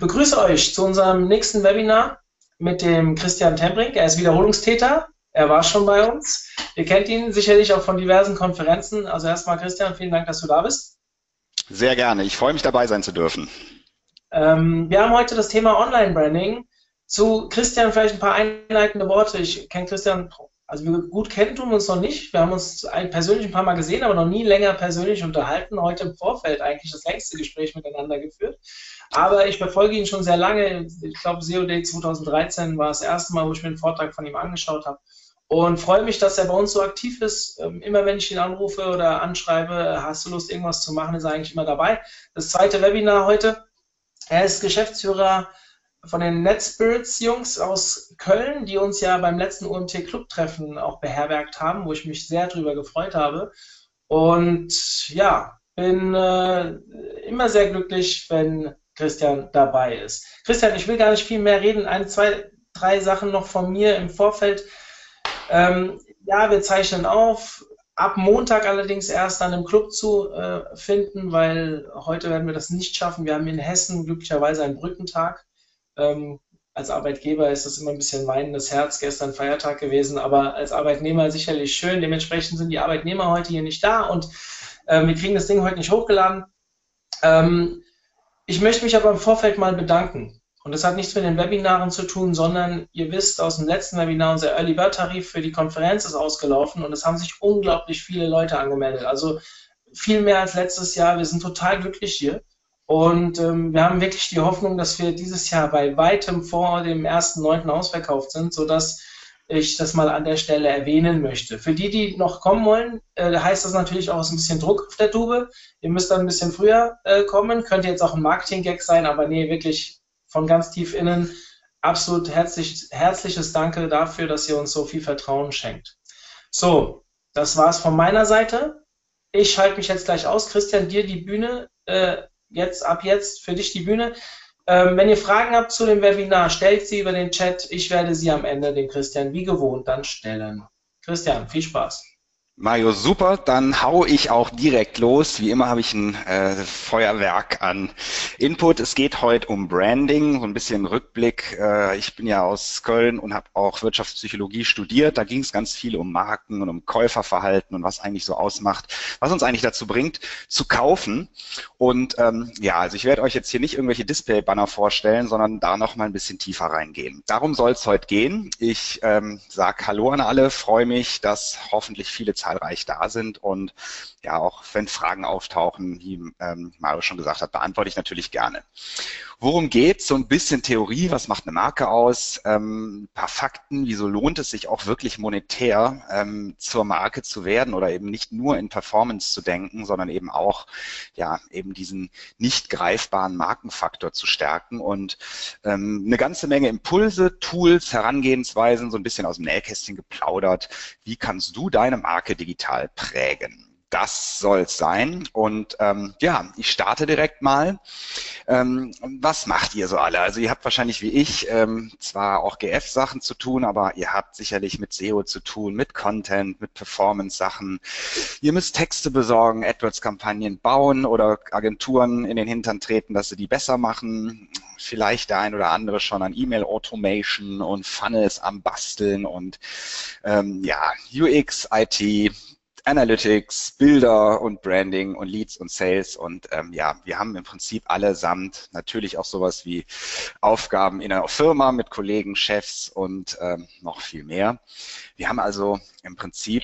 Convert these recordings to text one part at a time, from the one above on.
begrüße euch zu unserem nächsten Webinar mit dem Christian Tembrink. Er ist Wiederholungstäter. Er war schon bei uns. Ihr kennt ihn sicherlich auch von diversen Konferenzen. Also erstmal Christian, vielen Dank, dass du da bist. Sehr gerne. Ich freue mich dabei sein zu dürfen. Ähm, wir haben heute das Thema Online-Branding. Zu Christian vielleicht ein paar einleitende Worte. Ich kenne Christian, also wir gut kennen tun wir uns noch nicht. Wir haben uns persönlich ein paar Mal gesehen, aber noch nie länger persönlich unterhalten. Heute im Vorfeld eigentlich das längste Gespräch miteinander geführt. Aber ich verfolge ihn schon sehr lange. Ich glaube, COD 2013 war das erste Mal, wo ich mir einen Vortrag von ihm angeschaut habe. Und freue mich, dass er bei uns so aktiv ist. Ähm, immer wenn ich ihn anrufe oder anschreibe, hast du Lust, irgendwas zu machen, ist er eigentlich immer dabei. Das zweite Webinar heute. Er ist Geschäftsführer von den NetSpirits-Jungs aus Köln, die uns ja beim letzten UMT-Club-Treffen auch beherbergt haben, wo ich mich sehr drüber gefreut habe. Und ja, bin äh, immer sehr glücklich, wenn Christian dabei ist. Christian, ich will gar nicht viel mehr reden. Ein, zwei, drei Sachen noch von mir im Vorfeld. Ähm, ja, wir zeichnen auf. Ab Montag allerdings erst dann im Club zu äh, finden, weil heute werden wir das nicht schaffen. Wir haben in Hessen glücklicherweise einen Brückentag. Ähm, als Arbeitgeber ist das immer ein bisschen weinendes Herz, gestern Feiertag gewesen, aber als Arbeitnehmer sicherlich schön. Dementsprechend sind die Arbeitnehmer heute hier nicht da und äh, wir kriegen das Ding heute nicht hochgeladen. Ähm, ich möchte mich aber im Vorfeld mal bedanken. Und das hat nichts mit den Webinaren zu tun, sondern ihr wisst aus dem letzten Webinar, unser Early Bird Tarif für die Konferenz ist ausgelaufen und es haben sich unglaublich viele Leute angemeldet. Also viel mehr als letztes Jahr. Wir sind total glücklich hier. Und ähm, wir haben wirklich die Hoffnung, dass wir dieses Jahr bei weitem vor dem ersten neunten ausverkauft sind, sodass ich das mal an der Stelle erwähnen möchte. Für die, die noch kommen wollen, äh, heißt das natürlich auch ein bisschen Druck auf der Tube. Ihr müsst dann ein bisschen früher äh, kommen. Könnte jetzt auch ein Marketing-Gag sein, aber nee, wirklich von ganz tief innen absolut herzlich, herzliches Danke dafür, dass ihr uns so viel Vertrauen schenkt. So, das war's von meiner Seite. Ich schalte mich jetzt gleich aus. Christian, dir die Bühne. Äh, jetzt, ab jetzt für dich die Bühne. Ähm, wenn ihr Fragen habt zu dem Webinar, stellt sie über den Chat. Ich werde sie am Ende dem Christian wie gewohnt dann stellen. Christian, viel Spaß. Mario, super. Dann hau ich auch direkt los. Wie immer habe ich ein äh, Feuerwerk an Input. Es geht heute um Branding, so ein bisschen Rückblick. Äh, ich bin ja aus Köln und habe auch Wirtschaftspsychologie studiert. Da ging es ganz viel um Marken und um Käuferverhalten und was eigentlich so ausmacht, was uns eigentlich dazu bringt, zu kaufen. Und ähm, ja, also ich werde euch jetzt hier nicht irgendwelche Display-Banner vorstellen, sondern da noch mal ein bisschen tiefer reingehen. Darum soll es heute gehen. Ich ähm, sage Hallo an alle, freue mich, dass hoffentlich viele Zeit zahlreich da sind. Und ja, auch wenn Fragen auftauchen, wie ähm, Mario schon gesagt hat, beantworte ich natürlich gerne. Worum geht So ein bisschen Theorie, was macht eine Marke aus? Ähm, ein paar Fakten, wieso lohnt es sich auch wirklich monetär ähm, zur Marke zu werden oder eben nicht nur in Performance zu denken, sondern eben auch ja eben diesen nicht greifbaren Markenfaktor zu stärken und ähm, eine ganze Menge Impulse, Tools, Herangehensweisen, so ein bisschen aus dem Nähkästchen geplaudert. Wie kannst du deine Marke digital prägen? Das soll sein. Und ähm, ja, ich starte direkt mal. Ähm, was macht ihr so alle? Also ihr habt wahrscheinlich wie ich ähm, zwar auch GF-Sachen zu tun, aber ihr habt sicherlich mit SEO zu tun, mit Content, mit Performance-Sachen. Ihr müsst Texte besorgen, AdWords-Kampagnen bauen oder Agenturen in den Hintern treten, dass sie die besser machen. Vielleicht der ein oder andere schon an E-Mail-Automation und Funnels am Basteln und ähm, ja, UX, IT, Analytics, Bilder und Branding und Leads und Sales. Und ähm, ja, wir haben im Prinzip allesamt natürlich auch sowas wie Aufgaben in einer Firma mit Kollegen, Chefs und ähm, noch viel mehr. Wir haben also im Prinzip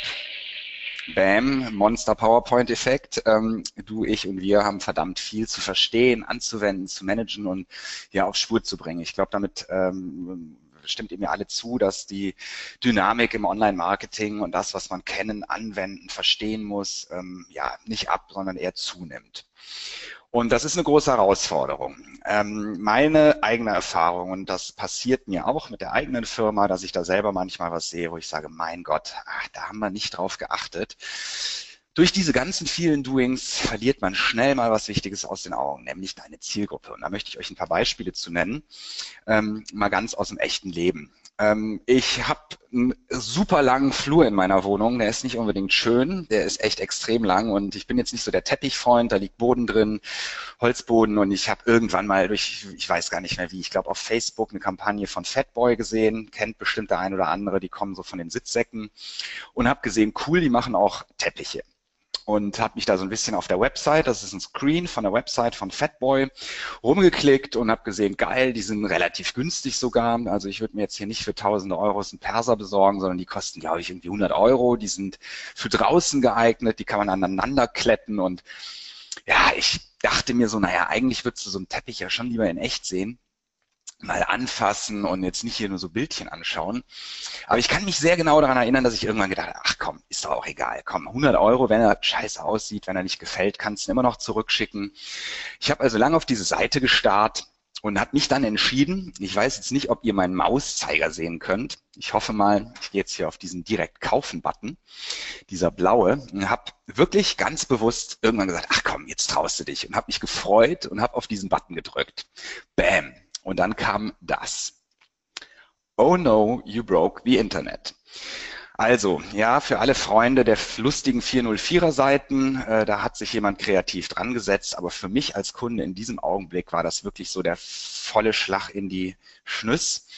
Bam, Monster PowerPoint-Effekt. Ähm, du, ich und wir haben verdammt viel zu verstehen, anzuwenden, zu managen und ja auf Spur zu bringen. Ich glaube, damit ähm, stimmt ihr mir alle zu, dass die Dynamik im Online-Marketing und das, was man kennen, anwenden, verstehen muss, ähm, ja, nicht ab, sondern eher zunimmt. Und das ist eine große Herausforderung. Ähm, meine eigene Erfahrung, und das passiert mir auch mit der eigenen Firma, dass ich da selber manchmal was sehe, wo ich sage, mein Gott, ach, da haben wir nicht drauf geachtet durch diese ganzen vielen Doings verliert man schnell mal was Wichtiges aus den Augen, nämlich deine Zielgruppe. Und da möchte ich euch ein paar Beispiele zu nennen, ähm, mal ganz aus dem echten Leben. Ähm, ich habe einen super langen Flur in meiner Wohnung. Der ist nicht unbedingt schön, der ist echt extrem lang und ich bin jetzt nicht so der Teppichfreund. Da liegt Boden drin, Holzboden und ich habe irgendwann mal durch, ich weiß gar nicht mehr wie, ich glaube auf Facebook eine Kampagne von Fatboy gesehen, kennt bestimmt der ein oder andere, die kommen so von den Sitzsäcken und habe gesehen, cool, die machen auch Teppiche und habe mich da so ein bisschen auf der Website, das ist ein Screen von der Website von Fatboy, rumgeklickt und habe gesehen, geil, die sind relativ günstig sogar. Also ich würde mir jetzt hier nicht für tausende Euros einen Perser besorgen, sondern die kosten, glaube ich, irgendwie 100 Euro. Die sind für draußen geeignet, die kann man aneinander kletten und ja, ich dachte mir so, naja, eigentlich würdest du so einen Teppich ja schon lieber in echt sehen mal anfassen und jetzt nicht hier nur so Bildchen anschauen. Aber ich kann mich sehr genau daran erinnern, dass ich irgendwann gedacht habe, ach komm, ist doch auch egal. Komm, 100 Euro, wenn er scheiße aussieht, wenn er nicht gefällt, kannst du ihn immer noch zurückschicken. Ich habe also lange auf diese Seite gestarrt und habe mich dann entschieden, ich weiß jetzt nicht, ob ihr meinen Mauszeiger sehen könnt. Ich hoffe mal, ich gehe jetzt hier auf diesen direkt kaufen Button, dieser blaue, und habe wirklich ganz bewusst irgendwann gesagt, ach komm, jetzt traust du dich und habe mich gefreut und habe auf diesen Button gedrückt. Bam, und dann kam das. Oh no, you broke the Internet. Also, ja, für alle Freunde der lustigen 404er Seiten, äh, da hat sich jemand kreativ dran gesetzt, aber für mich als Kunde in diesem Augenblick war das wirklich so der volle Schlag in die Schnüss,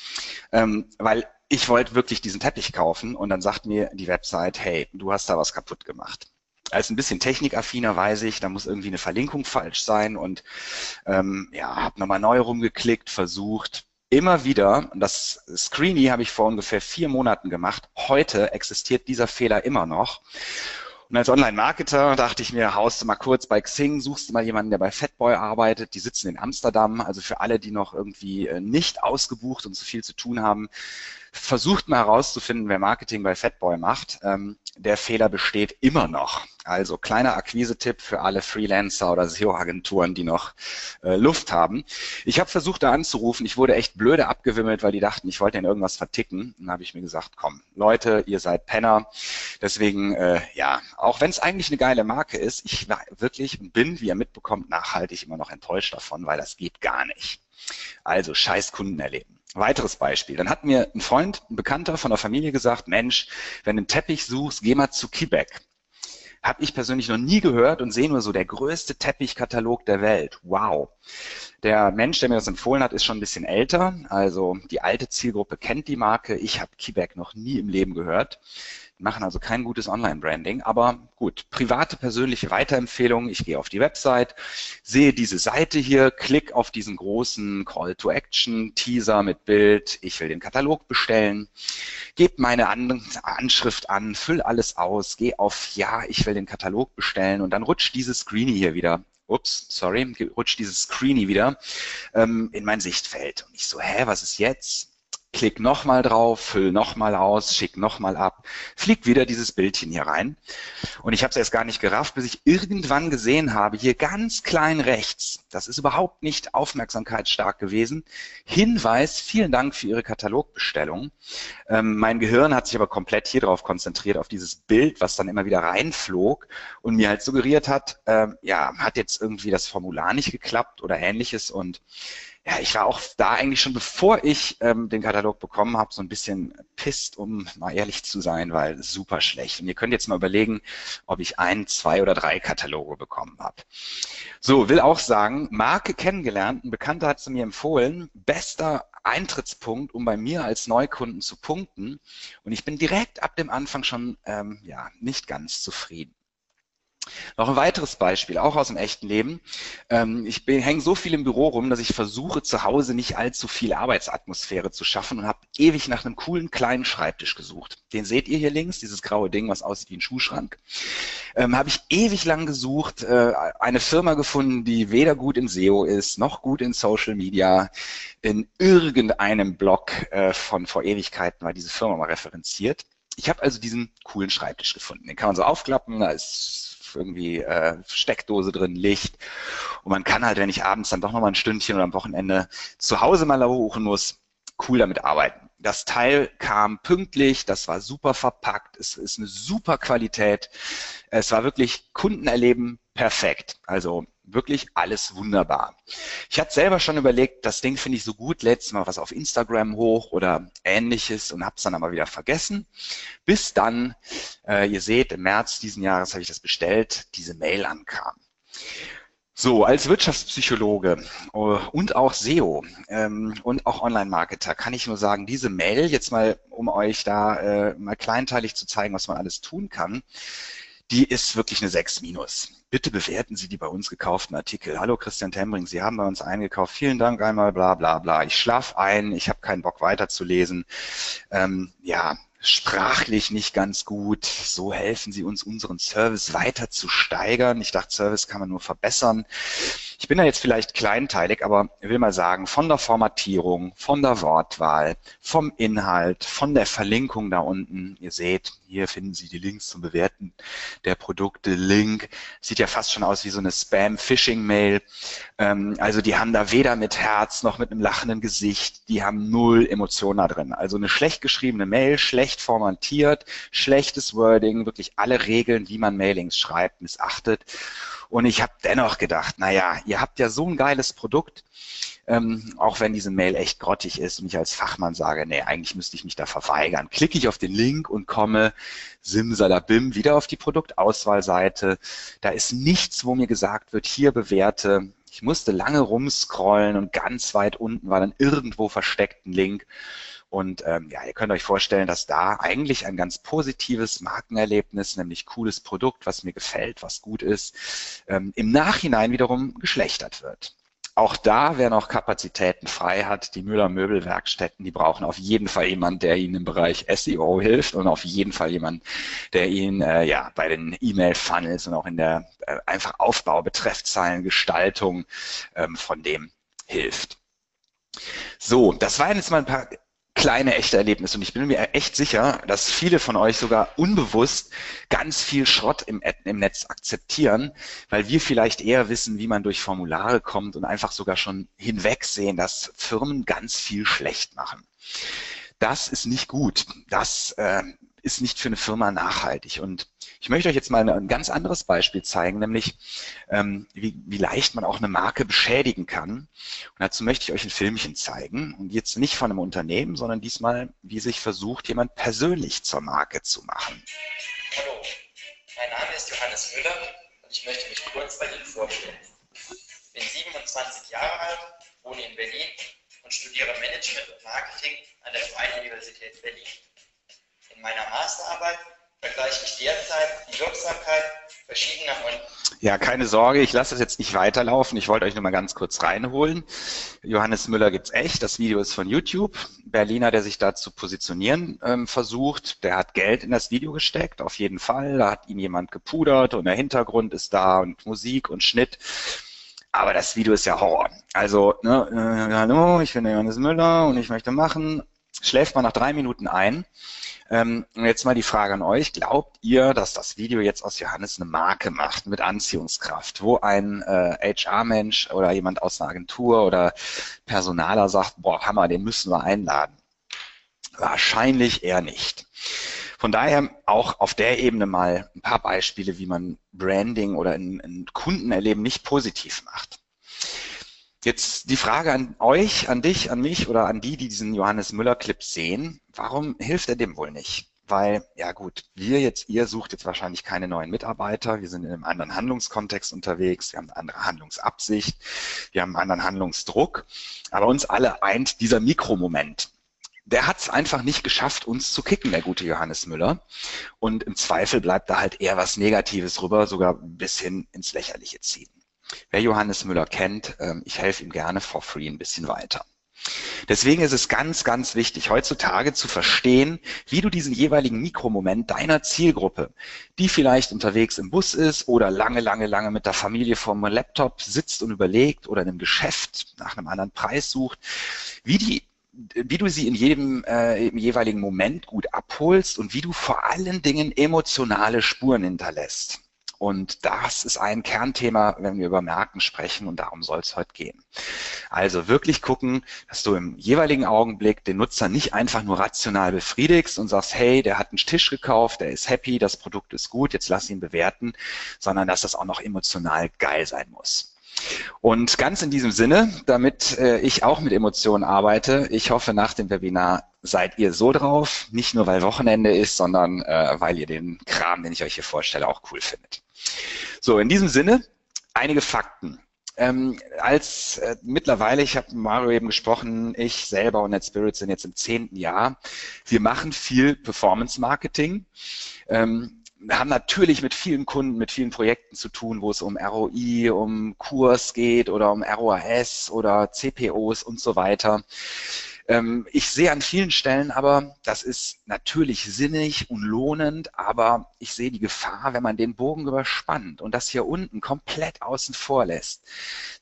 ähm, weil ich wollte wirklich diesen Teppich kaufen und dann sagt mir die Website, hey, du hast da was kaputt gemacht als ein bisschen technikaffiner weiß ich, da muss irgendwie eine Verlinkung falsch sein und ähm, ja, habe nochmal neu rumgeklickt, versucht, immer wieder, und das Screeny habe ich vor ungefähr vier Monaten gemacht, heute existiert dieser Fehler immer noch. Und als Online-Marketer dachte ich mir, haust du mal kurz bei Xing, suchst du mal jemanden, der bei Fatboy arbeitet. Die sitzen in Amsterdam. Also für alle, die noch irgendwie äh, nicht ausgebucht und zu viel zu tun haben, versucht mal herauszufinden, wer Marketing bei Fatboy macht. Ähm, der Fehler besteht immer noch. Also kleiner Akquise-Tipp für alle Freelancer oder SEO-Agenturen, die noch äh, Luft haben. Ich habe versucht, da anzurufen. Ich wurde echt blöde abgewimmelt, weil die dachten, ich wollte ihnen irgendwas verticken. Dann habe ich mir gesagt, komm, Leute, ihr seid Penner. Deswegen, äh, ja, auch wenn es eigentlich eine geile Marke ist, ich war wirklich bin, wie ihr mitbekommt, nachhaltig immer noch enttäuscht davon, weil das geht gar nicht. Also scheiß Kunden erleben. Weiteres Beispiel. Dann hat mir ein Freund, ein Bekannter von der Familie gesagt, Mensch, wenn du einen Teppich suchst, geh mal zu Quebec. Habe ich persönlich noch nie gehört und sehe nur so der größte Teppichkatalog der Welt. Wow. Der Mensch, der mir das empfohlen hat, ist schon ein bisschen älter. Also die alte Zielgruppe kennt die Marke. Ich habe Quebec noch nie im Leben gehört machen also kein gutes Online-Branding. Aber gut, private, persönliche Weiterempfehlungen. Ich gehe auf die Website, sehe diese Seite hier, klick auf diesen großen Call to Action, Teaser mit Bild. Ich will den Katalog bestellen, gebe meine Anschrift an, füll alles aus, gehe auf Ja, ich will den Katalog bestellen und dann rutscht dieses Screenie hier wieder ups, sorry, rutscht dieses Screenie wieder ähm, in mein Sichtfeld. Und ich so, hä, was ist jetzt? Klick nochmal drauf, füll nochmal aus, schick nochmal ab, fliegt wieder dieses Bildchen hier rein. Und ich habe es erst gar nicht gerafft, bis ich irgendwann gesehen habe, hier ganz klein rechts, das ist überhaupt nicht aufmerksamkeitsstark gewesen, Hinweis, vielen Dank für Ihre Katalogbestellung. Ähm, mein Gehirn hat sich aber komplett hier drauf konzentriert, auf dieses Bild, was dann immer wieder reinflog und mir halt suggeriert hat, äh, ja, hat jetzt irgendwie das Formular nicht geklappt oder ähnliches und ja, ich war auch da eigentlich schon, bevor ich ähm, den Katalog bekommen habe, so ein bisschen pisst, um mal ehrlich zu sein, weil super schlecht. Und ihr könnt jetzt mal überlegen, ob ich ein, zwei oder drei Kataloge bekommen habe. So, will auch sagen, Marke kennengelernt, ein Bekannter hat zu mir empfohlen, bester Eintrittspunkt, um bei mir als Neukunden zu punkten. Und ich bin direkt ab dem Anfang schon ähm, ja, nicht ganz zufrieden. Noch ein weiteres Beispiel, auch aus dem echten Leben. Ähm, ich hänge so viel im Büro rum, dass ich versuche, zu Hause nicht allzu viel Arbeitsatmosphäre zu schaffen und habe ewig nach einem coolen kleinen Schreibtisch gesucht. Den seht ihr hier links, dieses graue Ding, was aussieht wie ein Schuhschrank. Ähm, habe ich ewig lang gesucht, äh, eine Firma gefunden, die weder gut in SEO ist, noch gut in Social Media. In irgendeinem Blog äh, von vor Ewigkeiten war diese Firma mal referenziert. Ich habe also diesen coolen Schreibtisch gefunden. Den kann man so aufklappen, da ist irgendwie äh, Steckdose drin, Licht. Und man kann halt, wenn ich abends dann doch nochmal ein Stündchen oder am Wochenende zu Hause mal laufen muss, cool damit arbeiten. Das Teil kam pünktlich, das war super verpackt, es ist eine super Qualität. Es war wirklich Kundenerleben perfekt. Also wirklich alles wunderbar. Ich hatte selber schon überlegt, das Ding finde ich so gut, letztes Mal was auf Instagram hoch oder ähnliches und habe es dann aber wieder vergessen. Bis dann, äh, ihr seht, im März diesen Jahres habe ich das bestellt, diese Mail ankam. So, als Wirtschaftspsychologe äh, und auch SEO ähm, und auch Online-Marketer kann ich nur sagen, diese Mail, jetzt mal, um euch da äh, mal kleinteilig zu zeigen, was man alles tun kann, die ist wirklich eine 6 minus. Bitte bewerten Sie die bei uns gekauften Artikel. Hallo Christian Tembring, Sie haben bei uns eingekauft. Vielen Dank einmal, bla bla bla. Ich schlaf ein, ich habe keinen Bock weiterzulesen. Ähm, ja, sprachlich nicht ganz gut. So helfen sie uns, unseren Service weiter zu steigern. Ich dachte, Service kann man nur verbessern. Ich bin da jetzt vielleicht kleinteilig, aber ich will mal sagen, von der Formatierung, von der Wortwahl, vom Inhalt, von der Verlinkung da unten. Ihr seht, hier finden Sie die Links zum Bewerten der Produkte. Link sieht ja fast schon aus wie so eine Spam-Phishing-Mail. Ähm, also die haben da weder mit Herz noch mit einem lachenden Gesicht. Die haben null Emotionen da drin. Also eine schlecht geschriebene Mail, schlecht formatiert, schlechtes Wording, wirklich alle Regeln, wie man Mailings schreibt, missachtet. Und ich habe dennoch gedacht, naja, ihr habt ja so ein geiles Produkt, ähm, auch wenn diese Mail echt grottig ist und ich als Fachmann sage, nee, eigentlich müsste ich mich da verweigern. Klicke ich auf den Link und komme simsalabim wieder auf die Produktauswahlseite. Da ist nichts, wo mir gesagt wird, hier bewerte. Ich musste lange rumscrollen und ganz weit unten war dann irgendwo versteckt ein Link. Und ähm, ja, ihr könnt euch vorstellen, dass da eigentlich ein ganz positives Markenerlebnis, nämlich cooles Produkt, was mir gefällt, was gut ist, ähm, im Nachhinein wiederum geschlechtert wird. Auch da, wer noch Kapazitäten frei hat, die Müller Möbelwerkstätten, die brauchen auf jeden Fall jemanden, der ihnen im Bereich SEO hilft und auf jeden Fall jemanden, der ihnen äh, ja bei den E-Mail-Funnels und auch in der äh, einfach Aufbau, Betreffzahlen, Gestaltung ähm, von dem hilft. So, das waren jetzt mal ein paar kleine echte Erlebnisse. Und ich bin mir echt sicher, dass viele von euch sogar unbewusst ganz viel Schrott im, im Netz akzeptieren, weil wir vielleicht eher wissen, wie man durch Formulare kommt und einfach sogar schon hinwegsehen, dass Firmen ganz viel schlecht machen. Das ist nicht gut. Das äh, ist nicht für eine Firma nachhaltig. Und ich möchte euch jetzt mal ein ganz anderes Beispiel zeigen, nämlich ähm, wie, wie leicht man auch eine Marke beschädigen kann. Und dazu möchte ich euch ein Filmchen zeigen. Und jetzt nicht von einem Unternehmen, sondern diesmal, wie sich versucht, jemand persönlich zur Marke zu machen. Hallo, mein Name ist Johannes Müller und ich möchte mich kurz bei Ihnen vorstellen. Ich bin 27 Jahre alt, wohne in Berlin und studiere Management und Marketing an der Freien Universität Berlin. In meiner Masterarbeit vergleiche ich derzeit die Wirksamkeit verschiedener und ja, keine Sorge, ich lasse das jetzt nicht weiterlaufen. Ich wollte euch nur mal ganz kurz reinholen. Johannes Müller gibt's echt. Das Video ist von YouTube. Berliner, der sich da zu positionieren ähm, versucht, der hat Geld in das Video gesteckt, auf jeden Fall. Da hat ihn jemand gepudert und der Hintergrund ist da und Musik und Schnitt. Aber das Video ist ja Horror. Also, ne, äh, hallo, ich bin der Johannes Müller und ich möchte machen. Schläft man nach drei Minuten ein ähm, jetzt mal die Frage an euch. Glaubt ihr, dass das Video jetzt aus Johannes eine Marke macht mit Anziehungskraft, wo ein äh, HR-Mensch oder jemand aus einer Agentur oder Personaler sagt, boah, Hammer, den müssen wir einladen? Wahrscheinlich eher nicht. Von daher auch auf der Ebene mal ein paar Beispiele, wie man Branding oder ein, ein Kundenerleben nicht positiv macht. Jetzt die Frage an euch, an dich, an mich oder an die, die diesen Johannes Müller-Clip sehen. Warum hilft er dem wohl nicht? Weil, ja gut, wir jetzt, ihr sucht jetzt wahrscheinlich keine neuen Mitarbeiter. Wir sind in einem anderen Handlungskontext unterwegs. Wir haben eine andere Handlungsabsicht. Wir haben einen anderen Handlungsdruck. Aber uns alle eint dieser Mikromoment. Der hat es einfach nicht geschafft, uns zu kicken, der gute Johannes Müller. Und im Zweifel bleibt da halt eher was Negatives rüber, sogar bis hin ins Lächerliche ziehen. Wer Johannes Müller kennt, ähm, ich helfe ihm gerne for free ein bisschen weiter. Deswegen ist es ganz, ganz wichtig, heutzutage zu verstehen, wie du diesen jeweiligen Mikromoment deiner Zielgruppe, die vielleicht unterwegs im Bus ist oder lange, lange, lange mit der Familie vorm Laptop sitzt und überlegt oder in einem Geschäft nach einem anderen Preis sucht, wie die wie du sie in jedem äh, im jeweiligen Moment gut abholst und wie du vor allen Dingen emotionale Spuren hinterlässt. Und das ist ein Kernthema, wenn wir über Marken sprechen und darum soll es heute gehen. Also wirklich gucken, dass du im jeweiligen Augenblick den Nutzer nicht einfach nur rational befriedigst und sagst, hey, der hat einen Tisch gekauft, der ist happy, das Produkt ist gut, jetzt lass ihn bewerten, sondern dass das auch noch emotional geil sein muss. Und ganz in diesem Sinne, damit äh, ich auch mit Emotionen arbeite, ich hoffe, nach dem Webinar seid ihr so drauf, nicht nur weil Wochenende ist, sondern äh, weil ihr den Kram, den ich euch hier vorstelle, auch cool findet. So, in diesem Sinne, einige Fakten. Ähm, als äh, mittlerweile, ich habe Mario eben gesprochen, ich selber und NetSpirit sind jetzt im zehnten Jahr. Wir machen viel Performance Marketing. Ähm, haben natürlich mit vielen Kunden, mit vielen Projekten zu tun, wo es um ROI, um Kurs geht oder um ROAS oder CPOs und so weiter. Ähm, ich sehe an vielen Stellen aber, das ist natürlich sinnig und lohnend, aber ich sehe die Gefahr, wenn man den Bogen überspannt und das hier unten komplett außen vor lässt,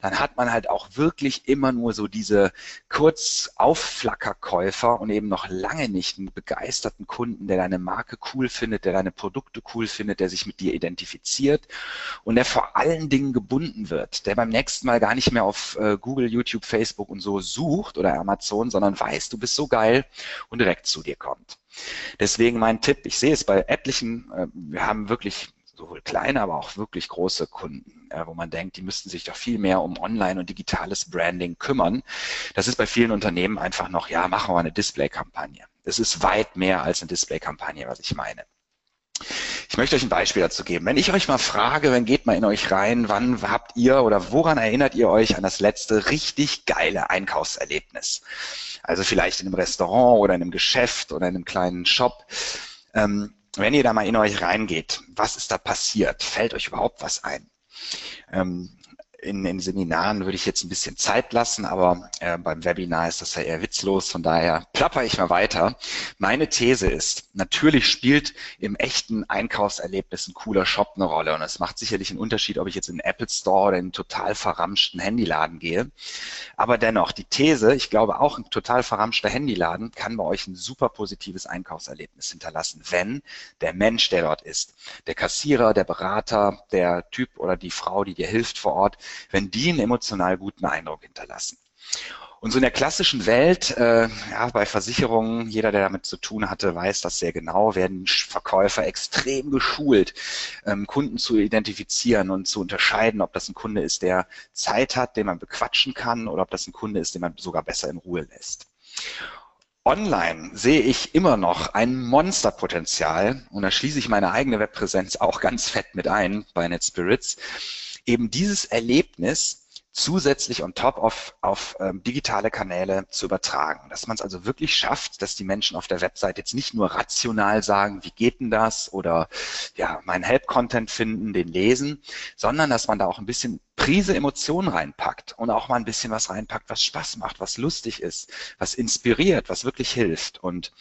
dann hat man halt auch wirklich immer nur so diese kurz Aufflackerkäufer und eben noch lange nicht einen begeisterten Kunden, der deine Marke cool findet, der deine Produkte cool findet, der sich mit dir identifiziert und der vor allen Dingen gebunden wird, der beim nächsten Mal gar nicht mehr auf äh, Google, YouTube, Facebook und so sucht oder Amazon, sondern man weiß, du bist so geil und direkt zu dir kommt. Deswegen mein Tipp, ich sehe es bei etlichen, äh, wir haben wirklich sowohl kleine, aber auch wirklich große Kunden, wo man denkt, die müssten sich doch viel mehr um Online- und digitales Branding kümmern. Das ist bei vielen Unternehmen einfach noch, ja, machen wir eine Display-Kampagne. Es ist weit mehr als eine Display-Kampagne, was ich meine. Ich möchte euch ein Beispiel dazu geben. Wenn ich euch mal frage, wenn geht mal in euch rein, wann habt ihr oder woran erinnert ihr euch an das letzte richtig geile Einkaufserlebnis? Also vielleicht in einem Restaurant oder in einem Geschäft oder in einem kleinen Shop. Ähm, wenn ihr da mal in euch reingeht, was ist da passiert? Fällt euch überhaupt was ein? Ähm, in den Seminaren würde ich jetzt ein bisschen Zeit lassen, aber äh, beim Webinar ist das ja eher witzlos, von daher plapper ich mal weiter. Meine These ist, natürlich spielt im echten Einkaufserlebnis ein cooler Shop eine Rolle und es macht sicherlich einen Unterschied, ob ich jetzt in den Apple Store oder in einen total verramschten Handyladen gehe. Aber dennoch, die These, ich glaube auch ein total verramschter Handyladen kann bei euch ein super positives Einkaufserlebnis hinterlassen, wenn der Mensch, der dort ist, der Kassierer, der Berater, der Typ oder die Frau, die dir hilft vor Ort, wenn die einen emotional guten Eindruck hinterlassen. Und so in der klassischen Welt, äh, ja, bei Versicherungen, jeder, der damit zu tun hatte, weiß das sehr genau, werden Verkäufer extrem geschult, ähm, Kunden zu identifizieren und zu unterscheiden, ob das ein Kunde ist, der Zeit hat, den man bequatschen kann, oder ob das ein Kunde ist, den man sogar besser in Ruhe lässt. Online sehe ich immer noch ein Monsterpotenzial und da schließe ich meine eigene Webpräsenz auch ganz fett mit ein bei NetSpirits eben dieses Erlebnis zusätzlich on top auf, auf ähm, digitale Kanäle zu übertragen. Dass man es also wirklich schafft, dass die Menschen auf der Website jetzt nicht nur rational sagen, wie geht denn das oder ja, meinen Help-Content finden, den lesen, sondern dass man da auch ein bisschen Prise Emotionen reinpackt und auch mal ein bisschen was reinpackt, was Spaß macht, was lustig ist, was inspiriert, was wirklich hilft. Und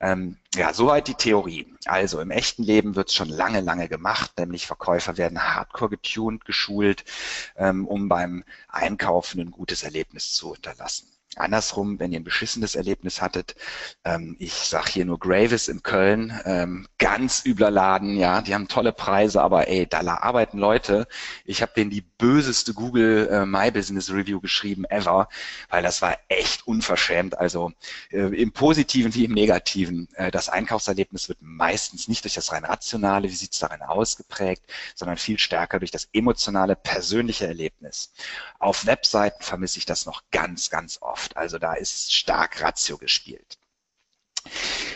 ähm, ja, soweit die Theorie. Also im echten Leben wird es schon lange, lange gemacht, nämlich Verkäufer werden hardcore getuned, geschult, ähm, um beim Einkaufen ein gutes Erlebnis zu hinterlassen. Andersrum, wenn ihr ein beschissenes Erlebnis hattet, ähm, ich sag hier nur Gravis in Köln, ähm, ganz übler Laden, ja, die haben tolle Preise, aber ey, da arbeiten Leute. Ich habe denen die böseste Google äh, My Business Review geschrieben ever, weil das war echt unverschämt. Also äh, im Positiven wie im Negativen. Äh, das Einkaufserlebnis wird meistens nicht durch das rein rationale, wie sieht's darin ausgeprägt, sondern viel stärker durch das emotionale, persönliche Erlebnis. Auf Webseiten vermisse ich das noch ganz, ganz oft oft. Also da ist stark Ratio gespielt.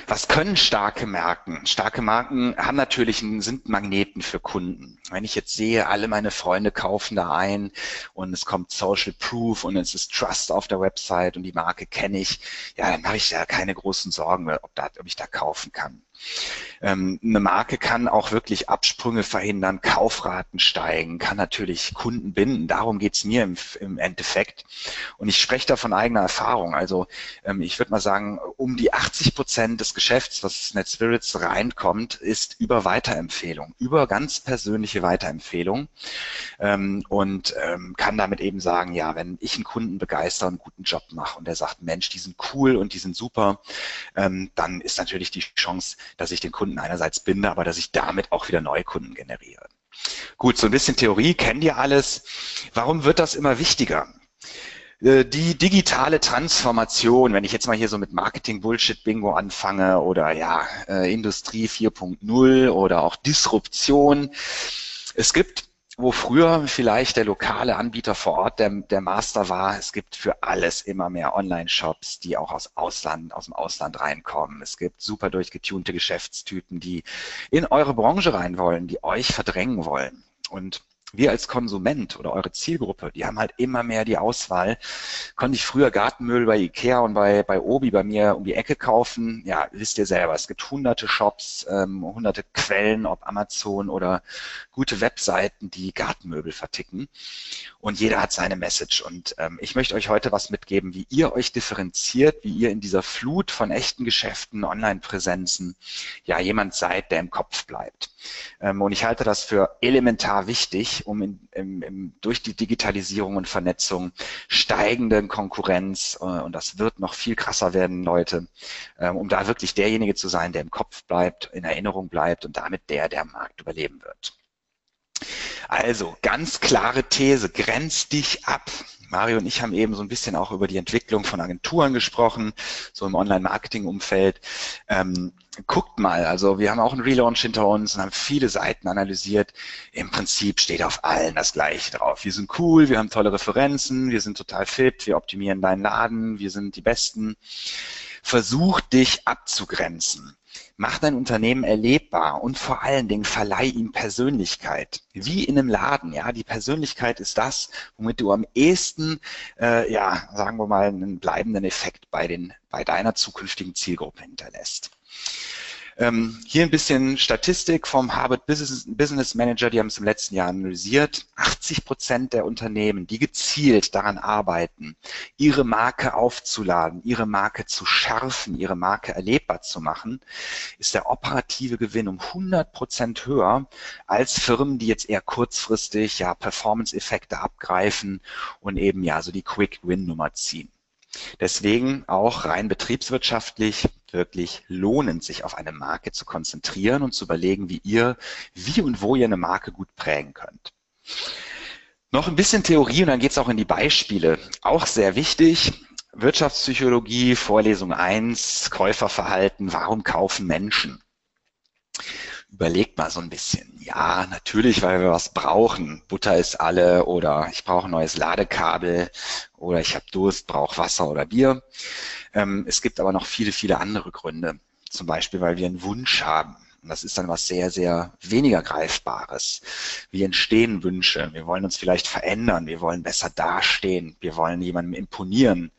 Was können starke Marken? Starke Marken haben natürlich einen, sind Magneten für Kunden. Wenn ich jetzt sehe, alle meine Freunde kaufen da ein und es kommt Social Proof und es ist Trust auf der Website und die Marke kenne ich, ja, dann mache ich ja keine großen Sorgen ob, da, ob ich da kaufen kann. Ähm, eine Marke kann auch wirklich Absprünge verhindern, Kaufraten steigen, kann natürlich Kunden binden. Darum geht's mir im, Endeffekt. Und ich spreche da von eigener Erfahrung. Also ähm, ich würde mal sagen, um die 80 Prozent des Geschäfts, was NetSpirits reinkommt, ist über Weiterempfehlung, über ganz persönliche Weiterempfehlung. Ähm, und ähm, kann damit eben sagen, ja, wenn ich einen Kunden begeister und einen guten Job mache und der sagt, Mensch, die sind cool und die sind super, dann ist natürlich die Chance, dass ich den Kunden einerseits binde, aber dass ich damit auch wieder neue Kunden generiere. Gut, so ein bisschen Theorie kennt ihr alles. Warum wird das immer wichtiger? Äh, die digitale Transformation, wenn ich jetzt mal hier so mit Marketing-Bullshit-Bingo anfange oder ja, äh, Industrie 4.0 oder auch Disruption. Es gibt wo früher vielleicht der lokale Anbieter vor Ort der, der Master war, es gibt für alles immer mehr Online-Shops, die auch aus Ausland, aus dem Ausland reinkommen. Es gibt super durchgetunte Geschäftstypen, die in eure Branche rein wollen, die euch verdrängen wollen. Und wir als Konsument oder eure Zielgruppe, die haben halt immer mehr die Auswahl. Konnte ich früher Gartenmüll bei Ikea und bei, bei Obi bei mir um die Ecke kaufen? Ja, wisst ihr selber. Es gibt hunderte Shops, ähm, hunderte Quellen, ob Amazon oder gute Webseiten, die Gartenmöbel verticken. Und jeder hat seine Message. Und ähm, ich möchte euch heute was mitgeben, wie ihr euch differenziert, wie ihr in dieser Flut von echten Geschäften, Online-Präsenzen, ja, jemand seid, der im Kopf bleibt. Ähm, und ich halte das für elementar wichtig, um in, im, im, durch die Digitalisierung und Vernetzung steigende Konkurrenz, äh, und das wird noch viel krasser werden, Leute, ähm, um da wirklich derjenige zu sein, der im Kopf bleibt, in Erinnerung bleibt und damit der, der am Markt überleben wird. Also, ganz klare These, grenz dich ab. Mario und ich haben eben so ein bisschen auch über die Entwicklung von Agenturen gesprochen, so im Online-Marketing-Umfeld. Ähm, guckt mal, also wir haben auch einen Relaunch hinter uns und haben viele Seiten analysiert. Im Prinzip steht auf allen das Gleiche drauf. Wir sind cool, wir haben tolle Referenzen, wir sind total fit, wir optimieren deinen Laden, wir sind die Besten. Versuch dich abzugrenzen. Mach dein Unternehmen erlebbar und vor allen Dingen verleih ihm Persönlichkeit. Wie in einem Laden, ja. Die Persönlichkeit ist das, womit du am ehesten, äh, ja, sagen wir mal, einen bleibenden Effekt bei den, bei deiner zukünftigen Zielgruppe hinterlässt. Ähm, hier ein bisschen Statistik vom Harvard Business, Business Manager, die haben es im letzten Jahr analysiert. 80 Prozent der Unternehmen, die gezielt daran arbeiten, ihre Marke aufzuladen, ihre Marke zu schärfen, ihre Marke erlebbar zu machen, ist der operative Gewinn um 100 Prozent höher als Firmen, die jetzt eher kurzfristig ja Performance-Effekte abgreifen und eben ja so die Quick-Win-Nummer ziehen. Deswegen auch rein betriebswirtschaftlich wirklich lohnend, sich auf eine Marke zu konzentrieren und zu überlegen, wie ihr, wie und wo ihr eine Marke gut prägen könnt. Noch ein bisschen Theorie und dann geht es auch in die Beispiele. Auch sehr wichtig. Wirtschaftspsychologie, Vorlesung 1, Käuferverhalten, warum kaufen Menschen? Überlegt mal so ein bisschen. Ja, natürlich, weil wir was brauchen. Butter ist alle oder ich brauche ein neues Ladekabel oder ich habe Durst, brauche Wasser oder Bier. Ähm, es gibt aber noch viele, viele andere Gründe. Zum Beispiel, weil wir einen Wunsch haben. Und das ist dann was sehr, sehr weniger Greifbares. Wie entstehen Wünsche? Wir wollen uns vielleicht verändern. Wir wollen besser dastehen. Wir wollen jemandem imponieren.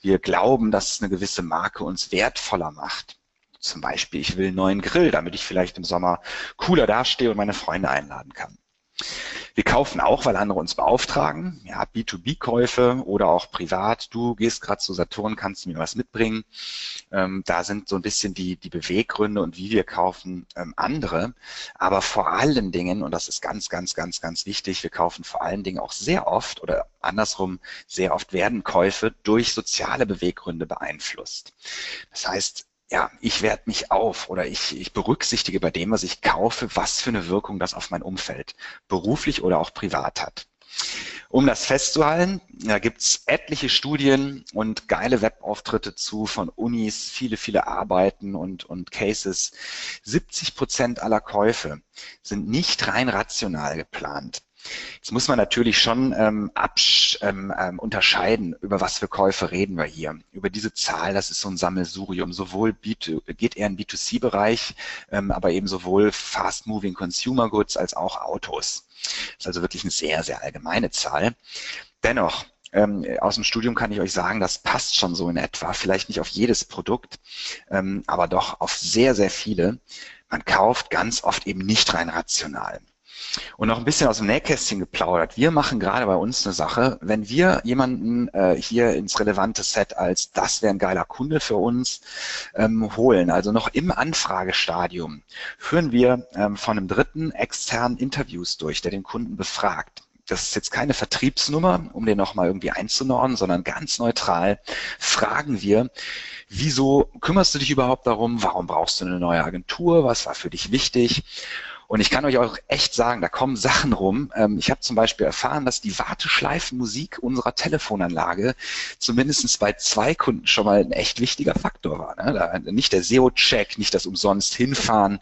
Wir glauben, dass eine gewisse Marke uns wertvoller macht. Zum Beispiel, ich will einen neuen Grill, damit ich vielleicht im Sommer cooler dastehe und meine Freunde einladen kann. Wir kaufen auch, weil andere uns beauftragen, ja, B2B-Käufe oder auch privat. Du gehst gerade zu Saturn, kannst du mir was mitbringen. Ähm, da sind so ein bisschen die, die Beweggründe und wie wir kaufen ähm, andere. Aber vor allen Dingen, und das ist ganz, ganz, ganz, ganz wichtig, wir kaufen vor allen Dingen auch sehr oft oder andersrum, sehr oft werden Käufe durch soziale Beweggründe beeinflusst. Das heißt, ja, ich werte mich auf oder ich, ich berücksichtige bei dem, was ich kaufe, was für eine Wirkung das auf mein Umfeld beruflich oder auch privat hat. Um das festzuhalten, da gibt's etliche Studien und geile Webauftritte zu von Unis, viele, viele Arbeiten und, und Cases. 70 Prozent aller Käufe sind nicht rein rational geplant. Jetzt muss man natürlich schon ähm, absch ähm, ähm, unterscheiden, über was für Käufe reden wir hier. Über diese Zahl, das ist so ein Sammelsurium, sowohl B2, geht eher in B2C-Bereich, ähm, aber eben sowohl Fast-Moving Consumer Goods als auch Autos. Das ist also wirklich eine sehr, sehr allgemeine Zahl. Dennoch, ähm, aus dem Studium kann ich euch sagen, das passt schon so in etwa. Vielleicht nicht auf jedes Produkt, ähm, aber doch auf sehr, sehr viele. Man kauft ganz oft eben nicht rein rational. Und noch ein bisschen aus dem Nähkästchen geplaudert. Wir machen gerade bei uns eine Sache, wenn wir jemanden äh, hier ins relevante Set als das wäre ein geiler Kunde für uns ähm, holen, also noch im Anfragestadium, führen wir ähm, von einem dritten externen Interviews durch, der den Kunden befragt das ist jetzt keine Vertriebsnummer, um den nochmal irgendwie einzunordnen, sondern ganz neutral fragen wir, wieso kümmerst du dich überhaupt darum? Warum brauchst du eine neue Agentur? Was war für dich wichtig? Und ich kann euch auch echt sagen, da kommen Sachen rum. Ähm, ich habe zum Beispiel erfahren, dass die Warteschleifenmusik unserer Telefonanlage zumindest bei zwei Kunden schon mal ein echt wichtiger Faktor war. Ne? Nicht der SEO-Check, nicht das umsonst hinfahren.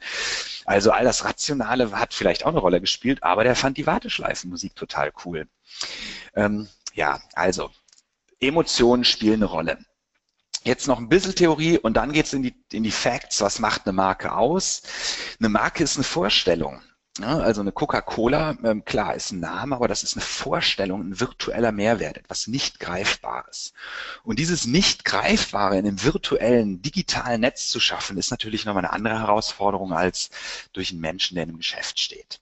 Also all das Rationale hat vielleicht auch eine Rolle gespielt, aber der fand die Warteschleifenmusik total cool. Ähm, ja, also Emotionen spielen eine Rolle. Jetzt noch ein bisschen Theorie und dann geht's in die, in die Facts. Was macht eine Marke aus? Eine Marke ist eine Vorstellung. Ja, also eine Coca-Cola, ähm, klar, ist ein Name, aber das ist eine Vorstellung, ein virtueller Mehrwert, etwas nicht Greifbares. Und dieses nicht Greifbare in einem virtuellen, digitalen Netz zu schaffen, ist natürlich nochmal eine andere Herausforderung als durch einen Menschen, der in einem Geschäft steht.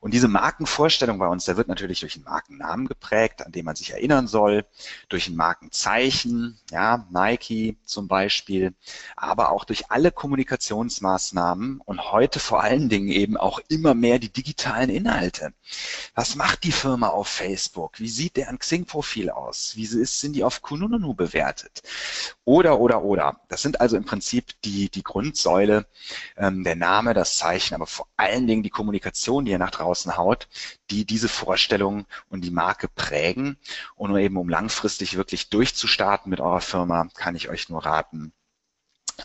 Und diese Markenvorstellung bei uns, der wird natürlich durch einen Markennamen geprägt, an den man sich erinnern soll, durch ein Markenzeichen, ja, Nike zum Beispiel, aber auch durch alle Kommunikationsmaßnahmen und heute vor allen Dingen eben auch immer mehr die digitalen Inhalte. Was macht die Firma auf Facebook? Wie sieht deren Xing-Profil aus? Wie sind die auf Kununu bewertet? Oder, oder, oder. Das sind also im Prinzip die, die Grundsäule, ähm, der Name, das Zeichen, aber vor allen Dingen die Kommunikation die er nach draußen haut, die diese Vorstellung und die Marke prägen. Und eben um langfristig wirklich durchzustarten mit eurer Firma, kann ich euch nur raten,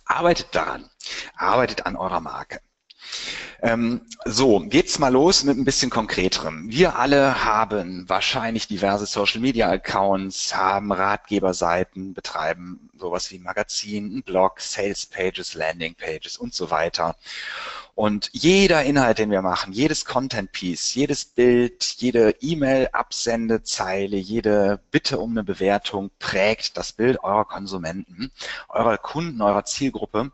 arbeitet daran, arbeitet an eurer Marke. Ähm, so, geht's mal los mit ein bisschen konkreterem. Wir alle haben wahrscheinlich diverse Social Media Accounts, haben Ratgeberseiten, betreiben sowas wie Magazin, Blog, Sales Pages, Landing Pages und so weiter. Und jeder Inhalt, den wir machen, jedes Content Piece, jedes Bild, jede E-Mail-Absendezeile, jede Bitte um eine Bewertung prägt das Bild eurer Konsumenten, eurer Kunden, eurer Zielgruppe,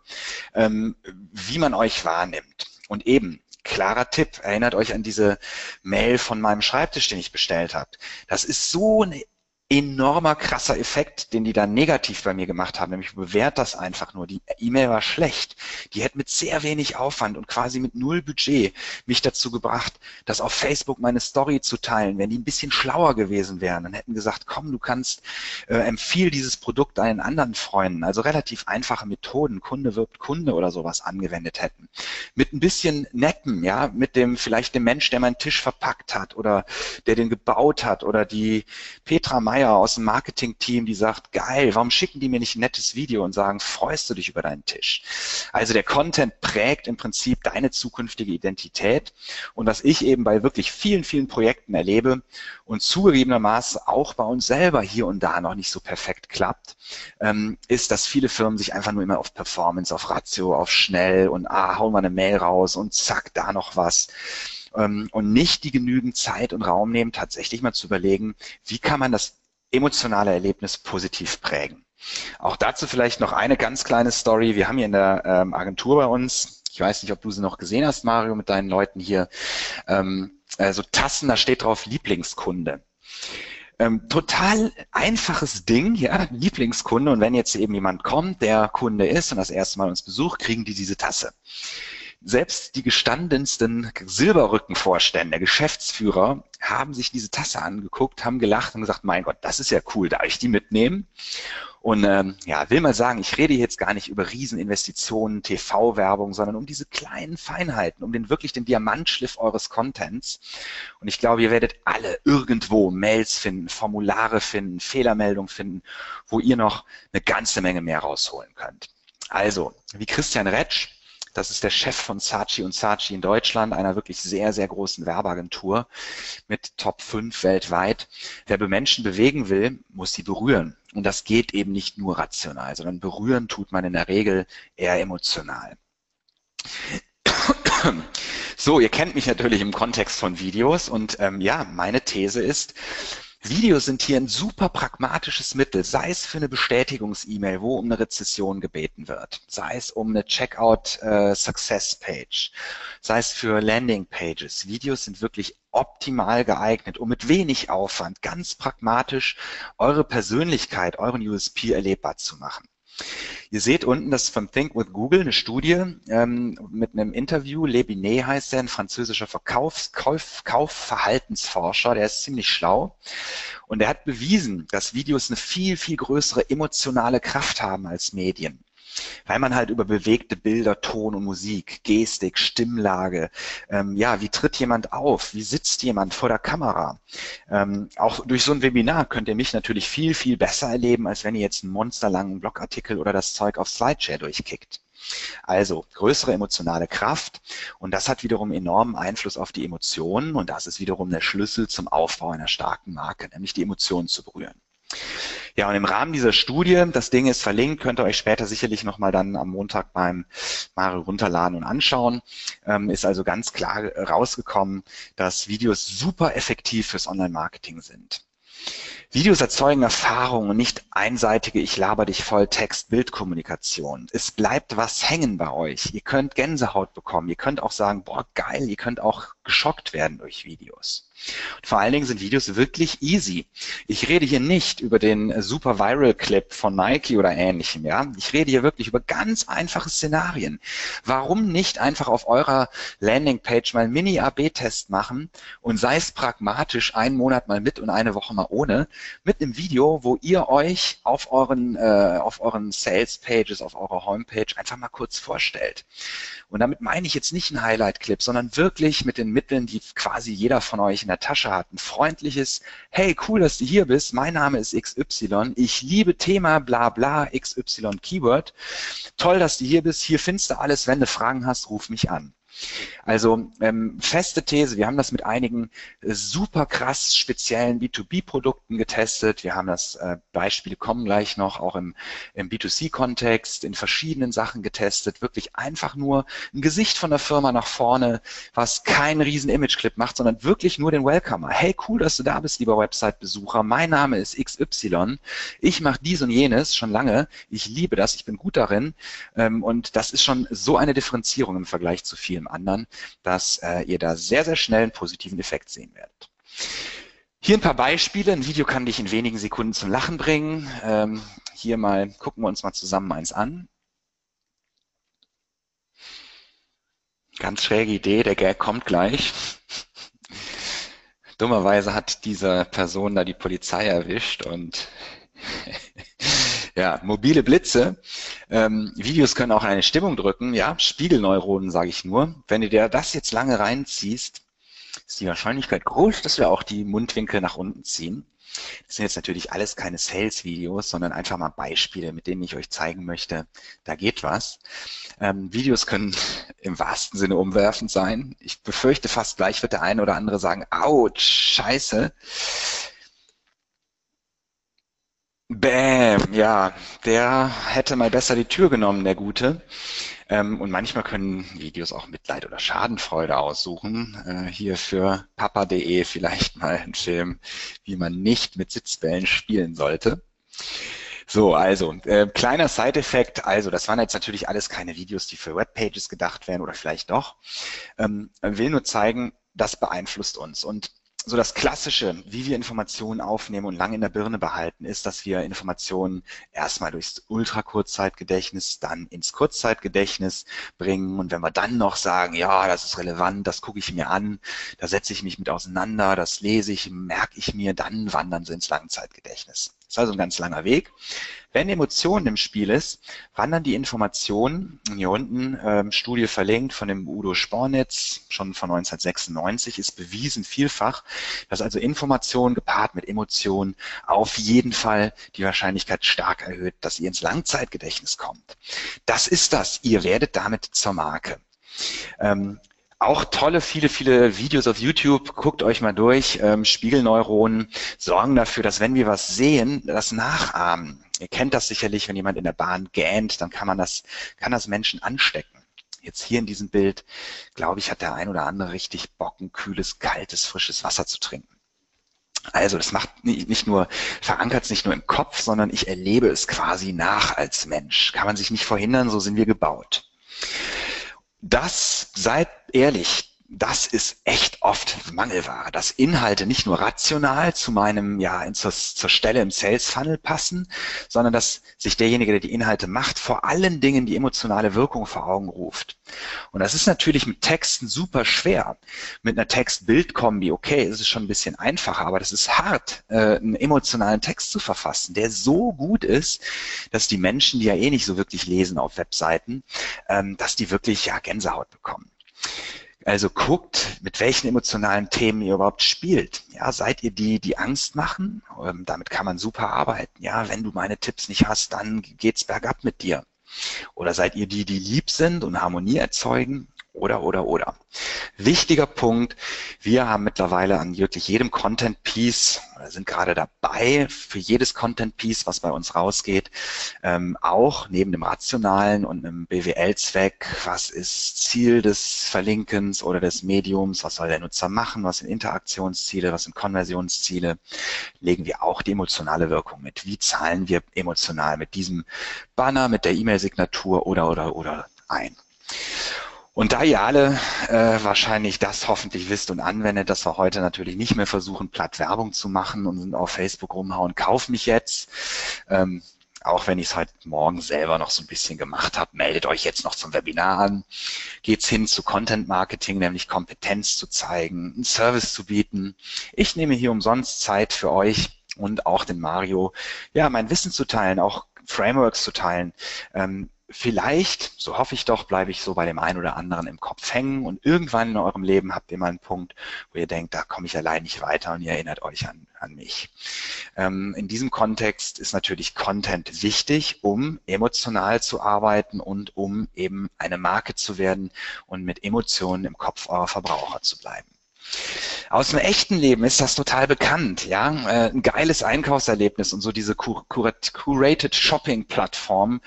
ähm, wie man euch wahrnimmt. Und eben, klarer Tipp, erinnert euch an diese Mail von meinem Schreibtisch, den ich bestellt habe. Das ist so eine enormer krasser Effekt, den die dann negativ bei mir gemacht haben, nämlich bewährt das einfach nur. Die E-Mail war schlecht. Die hätte mit sehr wenig Aufwand und quasi mit null Budget mich dazu gebracht, das auf Facebook meine Story zu teilen. Wenn die ein bisschen schlauer gewesen wären und hätten gesagt, komm, du kannst, äh, empfiehl dieses Produkt deinen anderen Freunden. Also relativ einfache Methoden, Kunde wirbt Kunde oder sowas angewendet hätten. Mit ein bisschen netten, ja, mit dem, vielleicht dem Mensch, der meinen Tisch verpackt hat oder der den gebaut hat oder die Petra Meier aus dem Marketing-Team, die sagt, geil, warum schicken die mir nicht ein nettes Video und sagen, freust du dich über deinen Tisch? Also der Content prägt im Prinzip deine zukünftige Identität. Und was ich eben bei wirklich vielen, vielen Projekten erlebe und zugegebenermaßen auch bei uns selber hier und da noch nicht so perfekt klappt, ähm, ist, dass viele Firmen sich einfach nur immer auf Performance, auf Ratio, auf schnell und ah, hauen wir eine Mail raus und zack, da noch was ähm, und nicht die genügend Zeit und Raum nehmen, tatsächlich mal zu überlegen, wie kann man das emotionale Erlebnis positiv prägen. Auch dazu vielleicht noch eine ganz kleine Story. Wir haben hier in der ähm, Agentur bei uns, ich weiß nicht, ob du sie noch gesehen hast, Mario, mit deinen Leuten hier, ähm, also Tassen, da steht drauf Lieblingskunde. Ähm, total einfaches Ding, ja, Lieblingskunde. Und wenn jetzt eben jemand kommt, der Kunde ist und das erste Mal uns besucht, kriegen die diese Tasse selbst die gestandensten Silberrückenvorstände, Geschäftsführer haben sich diese Tasse angeguckt, haben gelacht und gesagt, mein Gott, das ist ja cool, darf ich die mitnehmen? Und ähm, ja, will mal sagen, ich rede jetzt gar nicht über Rieseninvestitionen, TV-Werbung, sondern um diese kleinen Feinheiten, um den wirklich den Diamantschliff eures Contents. Und ich glaube, ihr werdet alle irgendwo Mails finden, Formulare finden, Fehlermeldungen finden, wo ihr noch eine ganze Menge mehr rausholen könnt. Also, wie Christian Retsch das ist der Chef von Saatchi und Saatchi in Deutschland, einer wirklich sehr, sehr großen Werbeagentur mit Top 5 weltweit. Wer Menschen bewegen will, muss sie berühren. Und das geht eben nicht nur rational, sondern berühren tut man in der Regel eher emotional. So, ihr kennt mich natürlich im Kontext von Videos und ähm, ja, meine These ist, Videos sind hier ein super pragmatisches Mittel, sei es für eine Bestätigungs-E-Mail, wo um eine Rezession gebeten wird, sei es um eine Checkout-Success-Page, äh, sei es für Landing-Pages. Videos sind wirklich optimal geeignet, um mit wenig Aufwand ganz pragmatisch eure Persönlichkeit, euren USP erlebbar zu machen. Ihr seht unten das von Think with Google, eine Studie ähm, mit einem Interview. Le Binet heißt er, ein französischer Verkaufs Kauf Kaufverhaltensforscher, der ist ziemlich schlau. Und er hat bewiesen, dass Videos eine viel, viel größere emotionale Kraft haben als Medien. Weil man halt über bewegte Bilder, Ton und Musik, Gestik, Stimmlage, ähm, ja, wie tritt jemand auf, wie sitzt jemand vor der Kamera. Ähm, auch durch so ein Webinar könnt ihr mich natürlich viel, viel besser erleben, als wenn ihr jetzt einen monsterlangen Blogartikel oder das Zeug auf Slideshare durchkickt. Also größere emotionale Kraft und das hat wiederum enormen Einfluss auf die Emotionen und das ist wiederum der Schlüssel zum Aufbau einer starken Marke, nämlich die Emotionen zu berühren. Ja, und im Rahmen dieser Studie, das Ding ist verlinkt, könnt ihr euch später sicherlich nochmal dann am Montag beim Mario runterladen und anschauen, ähm, ist also ganz klar rausgekommen, dass Videos super effektiv fürs Online-Marketing sind. Videos erzeugen Erfahrung und nicht einseitige Ich laber dich voll Text-Bild-Kommunikation. Es bleibt was hängen bei euch. Ihr könnt Gänsehaut bekommen. Ihr könnt auch sagen, boah, geil. Ihr könnt auch geschockt werden durch Videos. Und vor allen Dingen sind Videos wirklich easy. Ich rede hier nicht über den super Viral Clip von Nike oder ähnlichem, ja. Ich rede hier wirklich über ganz einfache Szenarien. Warum nicht einfach auf eurer Landingpage mal Mini-AB-Test machen und sei es pragmatisch einen Monat mal mit und eine Woche mal ohne, mit einem Video, wo ihr euch auf euren, äh, auf euren Sales Pages, auf eurer Homepage einfach mal kurz vorstellt. Und damit meine ich jetzt nicht einen Highlight-Clip, sondern wirklich mit den Mitteln, die quasi jeder von euch in der Tasche hat. Ein freundliches, hey, cool, dass du hier bist. Mein Name ist XY. Ich liebe Thema bla bla XY Keyword. Toll, dass du hier bist. Hier findest du alles. Wenn du Fragen hast, ruf mich an. Also ähm, feste These, wir haben das mit einigen äh, super krass speziellen B2B-Produkten getestet. Wir haben das, äh, Beispiele kommen gleich noch, auch im, im B2C-Kontext, in verschiedenen Sachen getestet. Wirklich einfach nur ein Gesicht von der Firma nach vorne, was keinen riesen Image-Clip macht, sondern wirklich nur den Welcomer. Hey, cool, dass du da bist, lieber Website-Besucher. Mein Name ist XY. Ich mache dies und jenes schon lange. Ich liebe das. Ich bin gut darin. Ähm, und das ist schon so eine Differenzierung im Vergleich zu vielen anderen dass äh, ihr da sehr, sehr schnell einen positiven Effekt sehen werdet. Hier ein paar Beispiele. Ein Video kann dich in wenigen Sekunden zum Lachen bringen. Ähm, hier mal gucken wir uns mal zusammen eins an. Ganz schräge Idee, der Gag kommt gleich. Dummerweise hat diese Person da die Polizei erwischt und Ja, mobile Blitze. Ähm, Videos können auch eine Stimmung drücken. Ja, Spiegelneuronen sage ich nur. Wenn du dir das jetzt lange reinziehst, ist die Wahrscheinlichkeit groß, dass wir auch die Mundwinkel nach unten ziehen. Das sind jetzt natürlich alles keine Sales-Videos, sondern einfach mal Beispiele, mit denen ich euch zeigen möchte, da geht was. Ähm, Videos können im wahrsten Sinne umwerfend sein. Ich befürchte fast gleich wird der eine oder andere sagen, ouch, scheiße. Bäm, ja, der hätte mal besser die Tür genommen, der Gute. Ähm, und manchmal können Videos auch Mitleid oder Schadenfreude aussuchen. Äh, hier für papa.de vielleicht mal ein Film, wie man nicht mit Sitzbällen spielen sollte. So, also, äh, kleiner Side-Effekt. Also, das waren jetzt natürlich alles keine Videos, die für Webpages gedacht wären oder vielleicht doch. Ähm, will nur zeigen, das beeinflusst uns. Und so das Klassische, wie wir Informationen aufnehmen und lange in der Birne behalten, ist, dass wir Informationen erstmal durchs Ultrakurzzeitgedächtnis, dann ins Kurzzeitgedächtnis bringen. Und wenn wir dann noch sagen, ja, das ist relevant, das gucke ich mir an, da setze ich mich mit auseinander, das lese ich, merke ich mir, dann wandern sie ins Langzeitgedächtnis. Das ist also ein ganz langer Weg. Wenn Emotionen im Spiel ist, wandern die Informationen, hier unten ähm, Studie verlinkt von dem Udo Spornitz, schon von 1996, ist bewiesen vielfach, dass also Information gepaart mit Emotionen auf jeden Fall die Wahrscheinlichkeit stark erhöht, dass ihr ins Langzeitgedächtnis kommt. Das ist das. Ihr werdet damit zur Marke. Ähm, auch tolle, viele, viele Videos auf YouTube. Guckt euch mal durch. Ähm, Spiegelneuronen sorgen dafür, dass wenn wir was sehen, das nachahmen. Ihr kennt das sicherlich, wenn jemand in der Bahn gähnt, dann kann man das, kann das Menschen anstecken. Jetzt hier in diesem Bild, glaube ich, hat der ein oder andere richtig Bock, ein kühles, kaltes, frisches Wasser zu trinken. Also das macht nicht nur, verankert es nicht nur im Kopf, sondern ich erlebe es quasi nach als Mensch. Kann man sich nicht verhindern, so sind wir gebaut. Das, seid ehrlich, das ist echt oft Mangelware, dass Inhalte nicht nur rational zu meinem, ja, zur, zur Stelle im Sales Funnel passen, sondern dass sich derjenige, der die Inhalte macht, vor allen Dingen die emotionale Wirkung vor Augen ruft. Und das ist natürlich mit Texten super schwer. Mit einer Text-Bild-Kombi, okay, ist es schon ein bisschen einfacher, aber das ist hart, äh, einen emotionalen Text zu verfassen, der so gut ist, dass die Menschen, die ja eh nicht so wirklich lesen auf Webseiten, ähm, dass die wirklich ja Gänsehaut bekommen. Also guckt, mit welchen emotionalen Themen ihr überhaupt spielt. Ja, seid ihr die, die Angst machen? Ähm, damit kann man super arbeiten. Ja, wenn du meine Tipps nicht hast, dann geht's bergab mit dir. Oder seid ihr die, die lieb sind und Harmonie erzeugen? Oder, oder, oder. Wichtiger Punkt, wir haben mittlerweile an wirklich jedem Content Piece, sind gerade dabei, für jedes Content Piece, was bei uns rausgeht, ähm, auch neben dem rationalen und einem BWL-Zweck, was ist Ziel des Verlinkens oder des Mediums, was soll der Nutzer machen, was sind Interaktionsziele, was sind Konversionsziele, legen wir auch die emotionale Wirkung mit. Wie zahlen wir emotional mit diesem Banner, mit der E-Mail-Signatur oder, oder, oder ein? Und da ihr alle äh, wahrscheinlich das hoffentlich wisst und anwendet, dass wir heute natürlich nicht mehr versuchen, platt Werbung zu machen und auf Facebook rumhauen, kauf mich jetzt. Ähm, auch wenn ich es heute Morgen selber noch so ein bisschen gemacht habe, meldet euch jetzt noch zum Webinar an. Geht's hin zu Content Marketing, nämlich Kompetenz zu zeigen, einen Service zu bieten. Ich nehme hier umsonst Zeit für euch und auch den Mario, ja, mein Wissen zu teilen, auch Frameworks zu teilen, ähm, vielleicht, so hoffe ich doch, bleibe ich so bei dem einen oder anderen im Kopf hängen und irgendwann in eurem Leben habt ihr mal einen Punkt, wo ihr denkt, da komme ich allein nicht weiter und ihr erinnert euch an, an mich. Ähm, in diesem Kontext ist natürlich Content wichtig, um emotional zu arbeiten und um eben eine Marke zu werden und mit Emotionen im Kopf eurer Verbraucher zu bleiben. Aus dem echten Leben ist das total bekannt, ja. Äh, ein geiles Einkaufserlebnis und so diese curated Shopping Plattformen,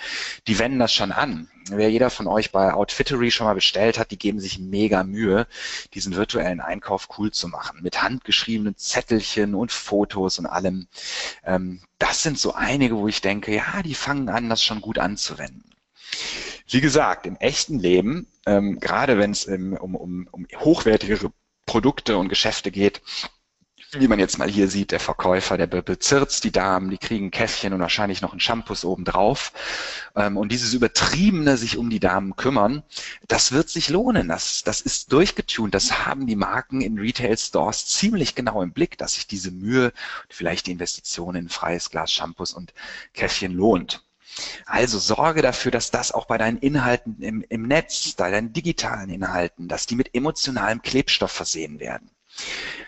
die wenden das schon an. Wer jeder von euch bei Outfittery schon mal bestellt hat, die geben sich mega Mühe, diesen virtuellen Einkauf cool zu machen. Mit handgeschriebenen Zettelchen und Fotos und allem. Ähm, das sind so einige, wo ich denke, ja, die fangen an, das schon gut anzuwenden. Wie gesagt, im echten Leben, ähm, gerade wenn es um, um, um hochwertigere Produkte und Geschäfte geht, wie man jetzt mal hier sieht, der Verkäufer, der bezirzt die Damen, die kriegen ein Käffchen und wahrscheinlich noch ein Shampoos obendrauf. Ähm, und dieses übertriebene sich um die Damen kümmern, das wird sich lohnen. Das, das ist durchgetunt. Das haben die Marken in Retail-Stores ziemlich genau im Blick, dass sich diese Mühe, vielleicht die Investition in freies Glas Shampoos und Käffchen lohnt. Also sorge dafür, dass das auch bei deinen Inhalten im, im Netz, bei deinen digitalen Inhalten, dass die mit emotionalem Klebstoff versehen werden.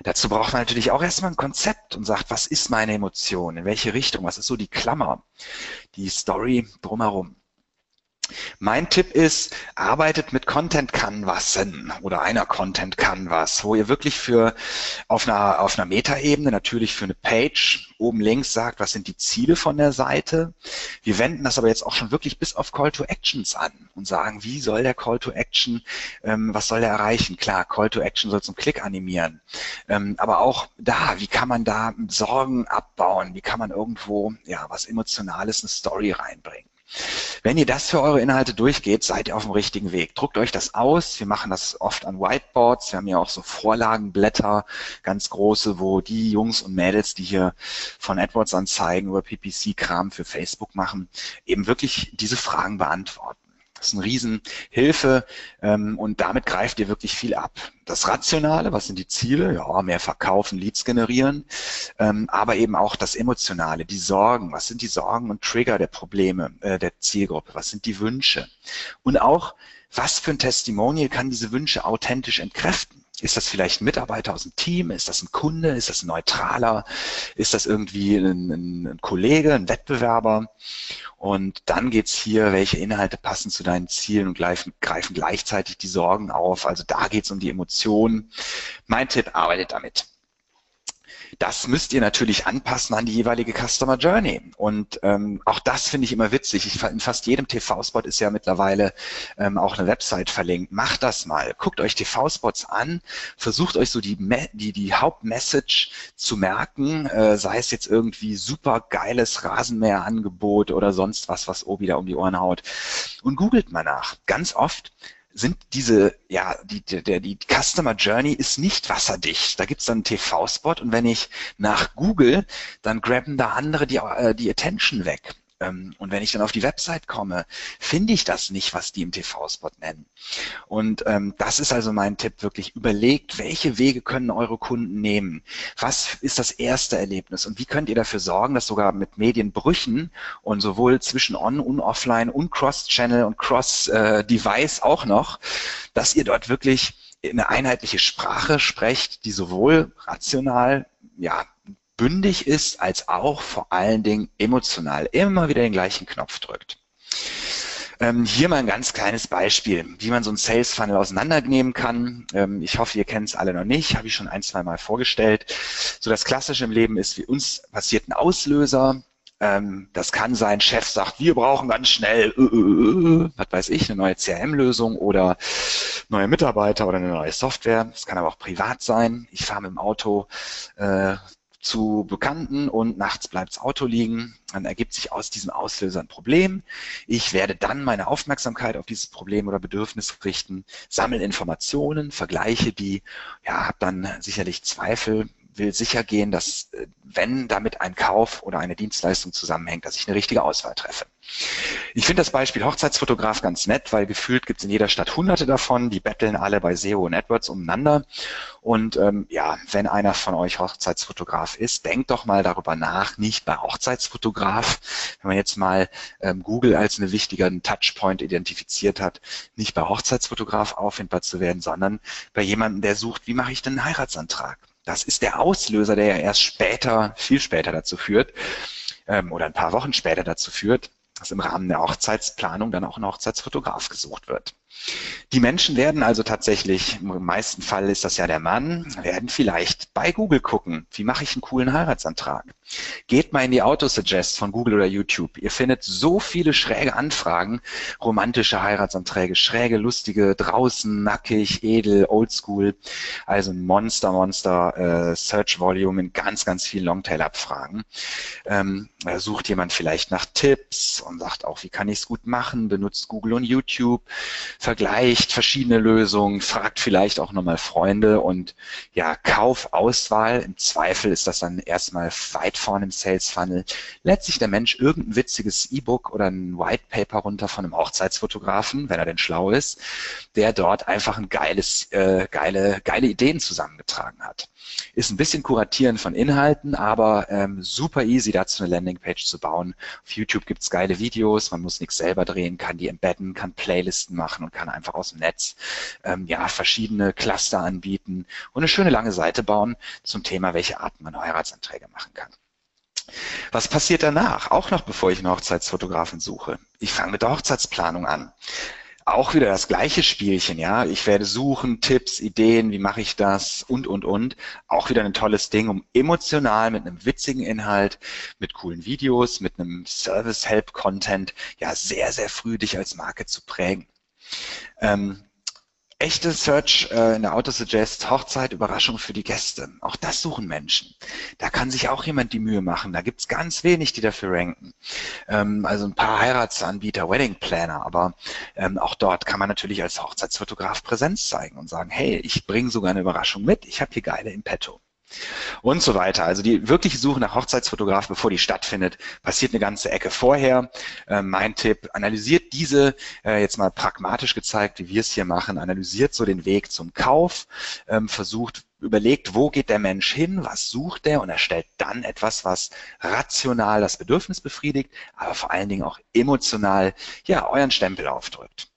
Dazu braucht man natürlich auch erstmal ein Konzept und sagt, was ist meine Emotion, in welche Richtung, was ist so die Klammer, die Story drumherum. Mein Tipp ist, arbeitet mit Content Canvasen oder einer Content Canvas, wo ihr wirklich für auf einer, auf einer Metaebene natürlich für eine Page oben links sagt, was sind die Ziele von der Seite. Wir wenden das aber jetzt auch schon wirklich bis auf Call to Actions an und sagen, wie soll der Call to Action, ähm, was soll er erreichen? Klar, Call to Action soll zum Klick animieren. Ähm, aber auch da, wie kann man da Sorgen abbauen? Wie kann man irgendwo, ja, was Emotionales, eine Story reinbringen? Wenn ihr das für eure Inhalte durchgeht, seid ihr auf dem richtigen Weg. Druckt euch das aus. Wir machen das oft an Whiteboards. Wir haben ja auch so Vorlagenblätter, ganz große, wo die Jungs und Mädels, die hier von AdWords Anzeigen über PPC-Kram für Facebook machen, eben wirklich diese Fragen beantworten. Das ist eine Riesenhilfe ähm, und damit greift ihr wirklich viel ab. Das Rationale, was sind die Ziele? Ja, mehr verkaufen, Leads generieren, ähm, aber eben auch das Emotionale, die Sorgen. Was sind die Sorgen und Trigger der Probleme äh, der Zielgruppe? Was sind die Wünsche? Und auch, was für ein Testimonial kann diese Wünsche authentisch entkräften? Ist das vielleicht ein Mitarbeiter aus dem Team? Ist das ein Kunde? Ist das ein Neutraler? Ist das irgendwie ein, ein, Kollege, ein Wettbewerber? Und dann geht's hier, welche Inhalte passen zu deinen Zielen und greifen, greifen gleichzeitig die Sorgen auf. Also da geht's um die Emotionen. Mein Tipp, arbeitet damit. Das müsst ihr natürlich anpassen an die jeweilige Customer Journey. Und ähm, auch das finde ich immer witzig. Ich, in fast jedem TV-Spot ist ja mittlerweile ähm, auch eine Website verlinkt. Macht das mal. Guckt euch TV-Spots an. Versucht euch so die, die, die Hauptmessage zu merken. Äh, sei es jetzt irgendwie super geiles Rasenmäherangebot oder sonst was, was Obi da um die Ohren haut. Und googelt mal nach. Ganz oft sind diese, ja, die, der, die Customer Journey ist nicht wasserdicht. Da gibt's dann einen TV-Spot und wenn ich nach Google, dann grabben da andere die, äh, die Attention weg. Ähm, und wenn ich dann auf die Website komme, finde ich das nicht, was die im TV-Spot nennen. Und ähm, das ist also mein Tipp, wirklich überlegt, welche Wege können eure Kunden nehmen? Was ist das erste Erlebnis? Und wie könnt ihr dafür sorgen, dass sogar mit Medienbrüchen und sowohl zwischen On- und Offline und Cross-Channel und Cross-Device auch noch, dass ihr dort wirklich eine einheitliche Sprache sprecht, die sowohl rational ja, bündig ist, als auch vor allen Dingen emotional immer wieder den gleichen Knopf drückt. Ähm, hier mal ein ganz kleines Beispiel, wie man so einen Sales Funnel auseinandernehmen kann. Ähm, ich hoffe, ihr kennt es alle noch nicht, habe ich schon ein, zwei Mal vorgestellt. So das Klassische im Leben ist, wie uns passiert ein Auslöser. Ähm, das kann sein, Chef sagt, wir brauchen ganz schnell, äh, äh, äh, was weiß ich, eine neue CRM-Lösung oder neue Mitarbeiter oder eine neue Software. Das kann aber auch privat sein. Ich fahre mit dem Auto äh, zu Bekannten und nachts bleibt das Auto liegen. Dann ergibt sich aus diesem Auslöser ein Problem. Ich werde dann meine Aufmerksamkeit auf dieses Problem oder Bedürfnis richten, sammle Informationen, vergleiche die, ja, habe dann sicherlich Zweifel, will sicher gehen, dass äh, wenn damit ein Kauf oder eine Dienstleistung zusammenhängt, dass ich eine richtige Auswahl treffe. Ich finde das Beispiel Hochzeitsfotograf ganz nett, weil gefühlt gibt es in jeder Stadt hunderte davon, die betteln alle bei SEO und AdWords umeinander. Und ähm, ja, wenn einer von euch Hochzeitsfotograf ist, denkt doch mal darüber nach, nicht bei Hochzeitsfotograf, wenn man jetzt mal ähm, Google als einen wichtigen Touchpoint identifiziert hat, nicht bei Hochzeitsfotograf auffindbar zu werden, sondern bei jemandem, der sucht, wie mache ich denn einen Heiratsantrag? Das ist der Auslöser, der ja erst später, viel später dazu führt, ähm, oder ein paar Wochen später dazu führt, dass im Rahmen der Hochzeitsplanung dann auch ein Hochzeitsfotograf gesucht wird. Die Menschen werden also tatsächlich, im meisten Fall ist das ja der Mann, werden vielleicht bei Google gucken, wie mache ich einen coolen Heiratsantrag. Geht mal in die Autosuggest von Google oder YouTube. Ihr findet so viele schräge Anfragen, romantische Heiratsanträge, schräge, lustige, draußen, nackig, edel, oldschool. Also Monster, Monster äh, Search Volume in ganz, ganz vielen Longtail-Abfragen. Ähm, sucht jemand vielleicht nach Tipps und sagt auch, wie kann ich es gut machen, benutzt Google und YouTube vergleicht verschiedene Lösungen, fragt vielleicht auch nochmal Freunde und ja, Kaufauswahl. Im Zweifel ist das dann erstmal weit vorne im Sales Funnel. Lädt sich der Mensch irgendein witziges E-Book oder ein White Paper runter von einem Hochzeitsfotografen, wenn er denn schlau ist, der dort einfach ein geiles, äh, geile, geile Ideen zusammengetragen hat. Ist ein bisschen kuratieren von Inhalten, aber ähm, super easy dazu eine Landingpage zu bauen. Auf YouTube gibt's geile Videos, man muss nichts selber drehen, kann die embedden, kann Playlisten machen und kann einfach aus dem Netz ähm, ja verschiedene Cluster anbieten und eine schöne lange Seite bauen zum Thema, welche Arten man Heiratsanträge machen kann. Was passiert danach? Auch noch bevor ich einen Hochzeitsfotografen suche. Ich fange mit der Hochzeitsplanung an auch wieder das gleiche Spielchen, ja. Ich werde suchen, Tipps, Ideen, wie mache ich das und, und, und. Auch wieder ein tolles Ding, um emotional mit einem witzigen Inhalt, mit coolen Videos, mit einem Service-Help-Content, ja, sehr, sehr früh dich als Marke zu prägen. Ähm, Echte Search äh, in der Autosuggest, Hochzeit, Überraschung für die Gäste. Auch das suchen Menschen. Da kann sich auch jemand die Mühe machen. Da gibt's ganz wenig, die dafür ranken. Ähm, also ein paar Heiratsanbieter, Wedding Planner, aber ähm, auch dort kann man natürlich als Hochzeitsfotograf Präsenz zeigen und sagen, hey, ich bringe sogar eine Überraschung mit, ich habe hier geile im Petto und so weiter. Also die wirkliche Suche nach Hochzeitsfotograf, bevor die stattfindet, passiert eine ganze Ecke vorher. Äh, mein Tipp, analysiert diese, äh, jetzt mal pragmatisch gezeigt, wie wir es hier machen, analysiert so den Weg zum Kauf, ähm, versucht, überlegt, wo geht der Mensch hin, was sucht er und erstellt dann etwas, was rational das Bedürfnis befriedigt, aber vor allen Dingen auch emotional, ja, euren Stempel aufdrückt.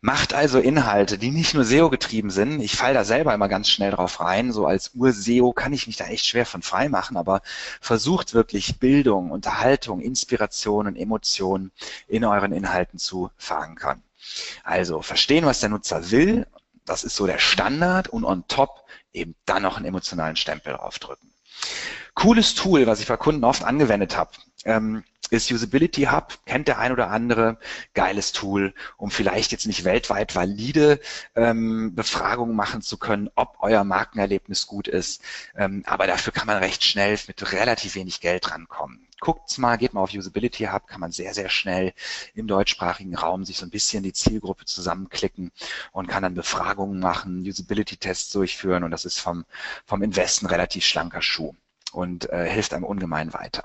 Macht also Inhalte, die nicht nur SEO getrieben sind. Ich falle da selber immer ganz schnell drauf rein. So als Ur-SEO kann ich mich da echt schwer von frei machen, aber versucht wirklich Bildung, Unterhaltung, Inspiration und Emotionen in euren Inhalten zu verankern. Also verstehen, was der Nutzer will. Das ist so der Standard und on top eben dann noch einen emotionalen Stempel draufdrücken. Cooles Tool, was ich bei Kunden oft angewendet habe. Ähm, ist Usability Hub, kennt der ein oder andere, geiles Tool, um vielleicht jetzt nicht weltweit valide ähm, Befragungen machen zu können, ob euer Markenerlebnis gut ist, ähm, aber dafür kann man recht schnell mit relativ wenig Geld rankommen. Guckt's mal, geht mal auf Usability Hub, kann man sehr, sehr schnell im deutschsprachigen Raum sich so ein bisschen die Zielgruppe zusammenklicken und kann dann Befragungen machen, Usability-Tests durchführen und das ist vom, vom Investen relativ schlanker Schuh und äh, hilft einem ungemein weiter.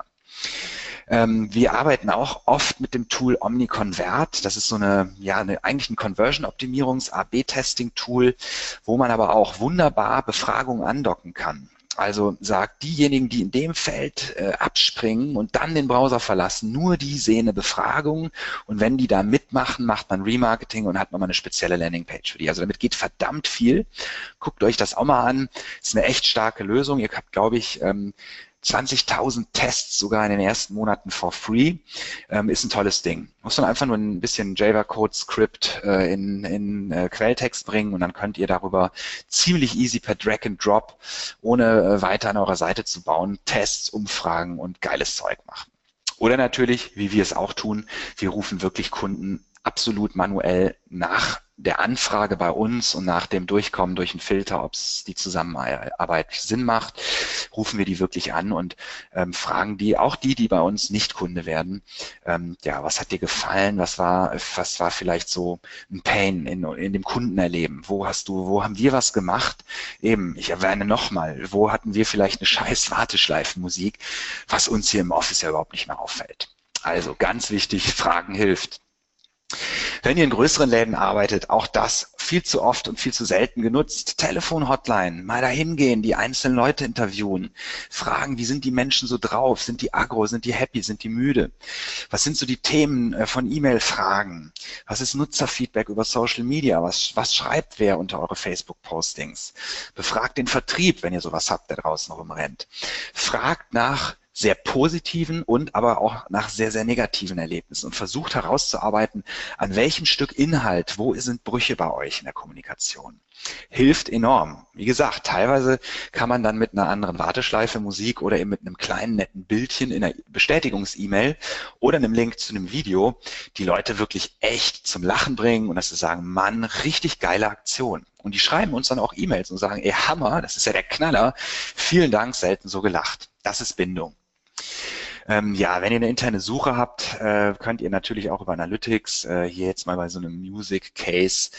Ähm, wir arbeiten auch oft mit dem Tool OmniConvert. Das ist so eine, ja, eine, eigentlich ein Conversion-Optimierungs-AB-Testing-Tool, wo man aber auch wunderbar Befragungen andocken kann. Also sagt, diejenigen, die in dem Feld äh, abspringen und dann den Browser verlassen, nur die sehen eine Befragung und wenn die da mitmachen, macht man Remarketing und hat nochmal eine spezielle Landingpage für die. Also damit geht verdammt viel. Guckt euch das auch mal an. Ist eine echt starke Lösung. Ihr habt, glaube ich, ähm, 20.000 Tests sogar in den ersten Monaten for free. Ähm, ist ein tolles Ding. Muss man einfach nur ein bisschen Java-Code-Script äh, in, in äh, Quelltext bringen und dann könnt ihr darüber ziemlich easy per Drag and Drop, ohne äh, weiter an eurer Seite zu bauen, Tests, Umfragen und geiles Zeug machen. Oder natürlich, wie wir es auch tun, wir rufen wirklich Kunden absolut manuell nach der Anfrage bei uns und nach dem Durchkommen durch einen Filter, ob es die Zusammenarbeit Sinn macht, rufen wir die wirklich an und ähm, fragen die, auch die, die bei uns nicht Kunde werden, ähm, ja, was hat dir gefallen, was war, was war vielleicht so ein Pain in, in dem Kundenerleben, wo hast du, wo haben wir was gemacht? Eben, ich erwähne nochmal, wo hatten wir vielleicht eine scheiß Warteschleifenmusik, was uns hier im Office ja überhaupt nicht mehr auffällt. Also ganz wichtig, Fragen hilft. Wenn ihr in größeren Läden arbeitet, auch das viel zu oft und viel zu selten genutzt. Telefon-Hotline, mal dahin gehen, die einzelnen Leute interviewen, fragen, wie sind die Menschen so drauf? Sind die agro? Sind die happy? Sind die müde? Was sind so die Themen äh, von E-Mail-Fragen? Was ist Nutzerfeedback über Social Media? Was, was schreibt wer unter eure Facebook-Postings? Befragt den Vertrieb, wenn ihr sowas habt, der draußen rumrennt. Fragt nach sehr positiven und aber auch nach sehr, sehr negativen Erlebnissen und versucht herauszuarbeiten, an welchem Stück Inhalt, wo sind Brüche bei euch in der Kommunikation. Hilft enorm. Wie gesagt, teilweise kann man dann mit einer anderen Warteschleife Musik oder eben mit einem kleinen netten Bildchen in einer Bestätigungs-E-Mail oder einem Link zu einem Video die Leute wirklich echt zum Lachen bringen und dass sie sagen, Mann, richtig geile Aktion. Und die schreiben uns dann auch E-Mails und sagen, ey Hammer, das ist ja der Knaller, vielen Dank, selten so gelacht. Das ist Bindung. Ähm, ja, wenn ihr eine interne Suche habt, äh, könnt ihr natürlich auch über Analytics äh, hier jetzt mal bei so einem Music Case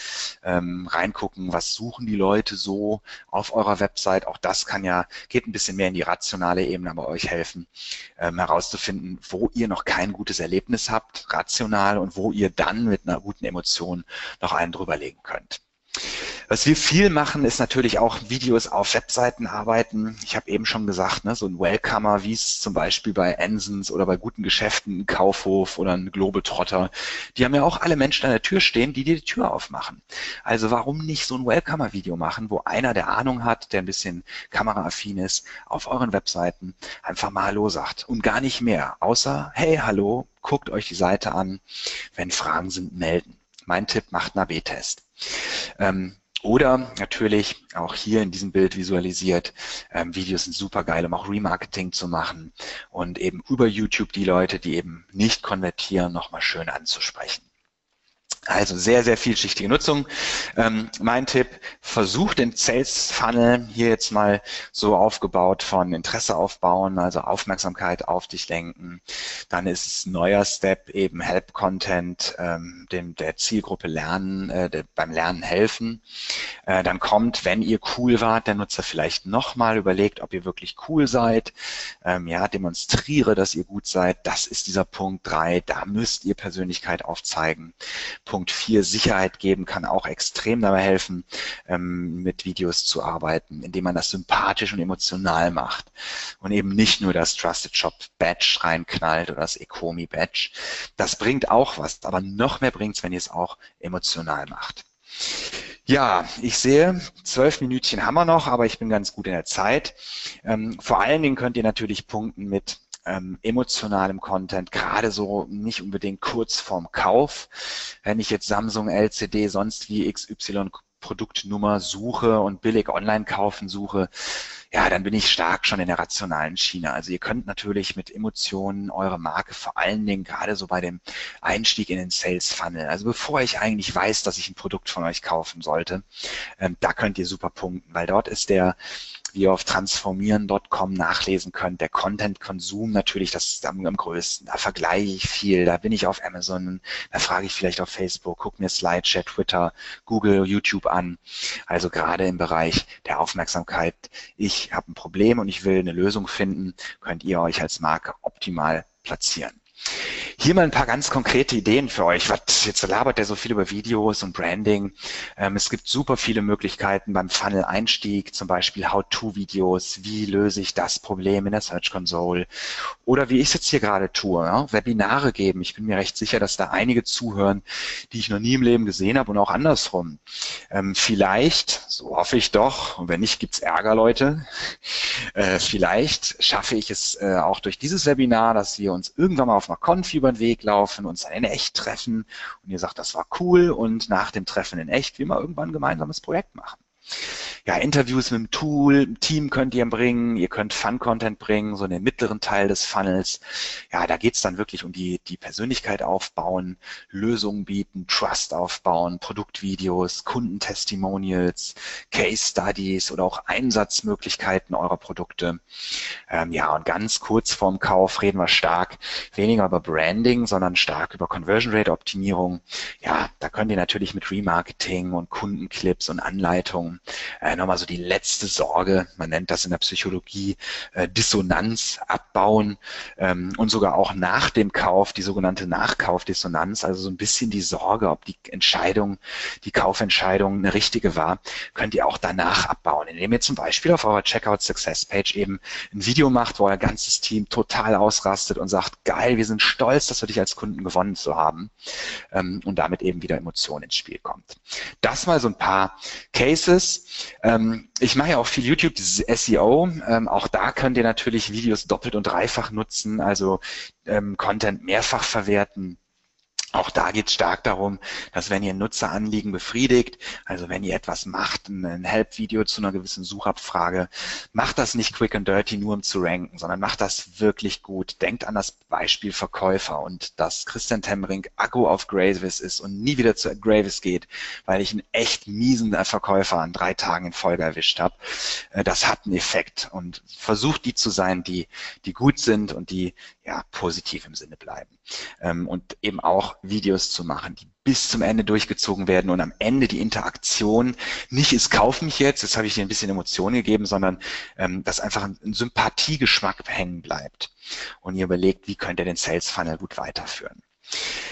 ähm, reingucken, was suchen die Leute so auf eurer Website. Auch das kann ja, geht ein bisschen mehr in die rationale Ebene, aber euch helfen, ähm, herauszufinden, wo ihr noch kein gutes Erlebnis habt, rational, und wo ihr dann mit einer guten Emotion noch einen drüberlegen könnt. Was wir viel machen, ist natürlich auch Videos auf Webseiten arbeiten. Ich habe eben schon gesagt, ne, so ein Welcomer, wie es zum Beispiel bei Ensens oder bei guten Geschäften, ein Kaufhof oder ein Globetrotter, die haben ja auch alle Menschen an der Tür stehen, die dir die Tür aufmachen. Also warum nicht so ein Welcomer-Video machen, wo einer, der Ahnung hat, der ein bisschen kameraaffin ist, auf euren Webseiten einfach mal Hallo sagt und gar nicht mehr, außer Hey, hallo, guckt euch die Seite an, wenn Fragen sind, melden. Mein Tipp, macht einen AB-Test. Ähm, oder natürlich auch hier in diesem Bild visualisiert, ähm, Videos sind super geil, um auch Remarketing zu machen und eben über YouTube die Leute, die eben nicht konvertieren, nochmal schön anzusprechen. Also sehr, sehr vielschichtige Nutzung. Ähm, mein Tipp, versucht den Sales Funnel hier jetzt mal so aufgebaut von Interesse aufbauen, also Aufmerksamkeit auf dich lenken. Dann ist es neuer Step eben Help Content, ähm, dem der Zielgruppe lernen, äh, der, beim Lernen helfen. Äh, dann kommt, wenn ihr cool wart, der Nutzer vielleicht nochmal überlegt, ob ihr wirklich cool seid. Ähm, ja, demonstriere, dass ihr gut seid. Das ist dieser Punkt drei. Da müsst ihr Persönlichkeit aufzeigen. Punkt 4, Sicherheit geben, kann auch extrem dabei helfen, ähm, mit Videos zu arbeiten, indem man das sympathisch und emotional macht und eben nicht nur das Trusted Shop Badge reinknallt oder das Ecomi Badge. Das bringt auch was, aber noch mehr bringt es, wenn ihr es auch emotional macht. Ja, ich sehe, zwölf Minütchen haben wir noch, aber ich bin ganz gut in der Zeit. Ähm, vor allen Dingen könnt ihr natürlich punkten mit ähm, emotionalem Content, gerade so nicht unbedingt kurz vorm Kauf. Wenn ich jetzt Samsung, LCD, sonst wie XY Produktnummer suche und billig online kaufen suche, ja, dann bin ich stark schon in der rationalen Schiene. Also ihr könnt natürlich mit Emotionen eure Marke vor allen Dingen gerade so bei dem Einstieg in den Sales Funnel, also bevor ich eigentlich weiß, dass ich ein Produkt von euch kaufen sollte, ähm, da könnt ihr super punkten, weil dort ist der wie ihr auf transformieren.com nachlesen könnt. Der Content-Konsum natürlich, das ist am, am, größten. Da vergleiche ich viel. Da bin ich auf Amazon, da frage ich vielleicht auf Facebook, guck mir Slideshare, Twitter, Google, YouTube an. Also gerade im Bereich der Aufmerksamkeit. Ich habe ein Problem und ich will eine Lösung finden, könnt ihr euch als Marke optimal platzieren. Hier mal ein paar ganz konkrete Ideen für euch. Was, jetzt labert der so viel über Videos und Branding. Ähm, es gibt super viele Möglichkeiten beim Funnel-Einstieg, zum Beispiel How-To-Videos. Wie löse ich das Problem in der Search Console? Oder wie ich es jetzt hier gerade tue, ja? Webinare geben. Ich bin mir recht sicher, dass da einige zuhören, die ich noch nie im Leben gesehen habe und auch andersrum. Ähm, vielleicht, so hoffe ich doch, und wenn nicht, gibt's Ärger, Leute. Äh, vielleicht schaffe ich es äh, auch durch dieses Webinar, dass wir uns irgendwann mal auf einer Konfi über den Weg laufen, uns dann in echt treffen. Und ihr sagt, das war cool. Und nach dem Treffen in echt wir mal irgendwann ein gemeinsames Projekt machen ja, Interviews mit dem Tool, im Team könnt ihr bringen, ihr könnt Fun-Content bringen, so in den mittleren Teil des Funnels. Ja, da geht's dann wirklich um die, die Persönlichkeit aufbauen, Lösungen bieten, Trust aufbauen, Produktvideos, Kundentestimonials, Case Studies oder auch Einsatzmöglichkeiten eurer Produkte. Ähm, ja, und ganz kurz vorm Kauf reden wir stark weniger über Branding, sondern stark über Conversion Rate Optimierung. Ja, da könnt ihr natürlich mit Remarketing und Kundenclips und Anleitungen äh, nochmal so die letzte Sorge, man nennt das in der Psychologie äh, Dissonanz abbauen ähm, und sogar auch nach dem Kauf die sogenannte Nachkaufdissonanz, also so ein bisschen die Sorge, ob die Entscheidung, die Kaufentscheidung eine richtige war, könnt ihr auch danach abbauen, indem ihr zum Beispiel auf eurer Checkout Success Page eben ein Video macht, wo euer ganzes Team total ausrastet und sagt, geil, wir sind stolz, dass wir dich als Kunden gewonnen zu haben ähm, und damit eben wieder Emotion ins Spiel kommt. Das mal so ein paar Cases. Ähm, ich mache ja auch viel YouTube, dieses SEO. Ähm, auch da könnt ihr natürlich Videos doppelt und dreifach nutzen, also ähm, Content mehrfach verwerten. Auch da geht es stark darum, dass wenn ihr Nutzeranliegen befriedigt, also wenn ihr etwas macht, ein Help-Video zu einer gewissen Suchabfrage, macht das nicht quick and dirty nur um zu ranken, sondern macht das wirklich gut. Denkt an das Beispiel Verkäufer und dass Christian Temmering Akku auf Gravis ist und nie wieder zu Gravis geht, weil ich einen echt miesen Verkäufer an drei Tagen in Folge erwischt habe. Äh, das hat einen Effekt und versucht die zu sein, die, die gut sind und die ja, positiv im Sinne bleiben. Ähm, und eben auch Videos zu machen, die bis zum Ende durchgezogen werden und am Ende die Interaktion nicht ist, kauf mich jetzt, jetzt habe ich dir ein bisschen Emotion gegeben, sondern ähm, dass einfach ein, ein Sympathiegeschmack hängen bleibt. Und ihr überlegt, wie könnt ihr den Sales Funnel gut weiterführen.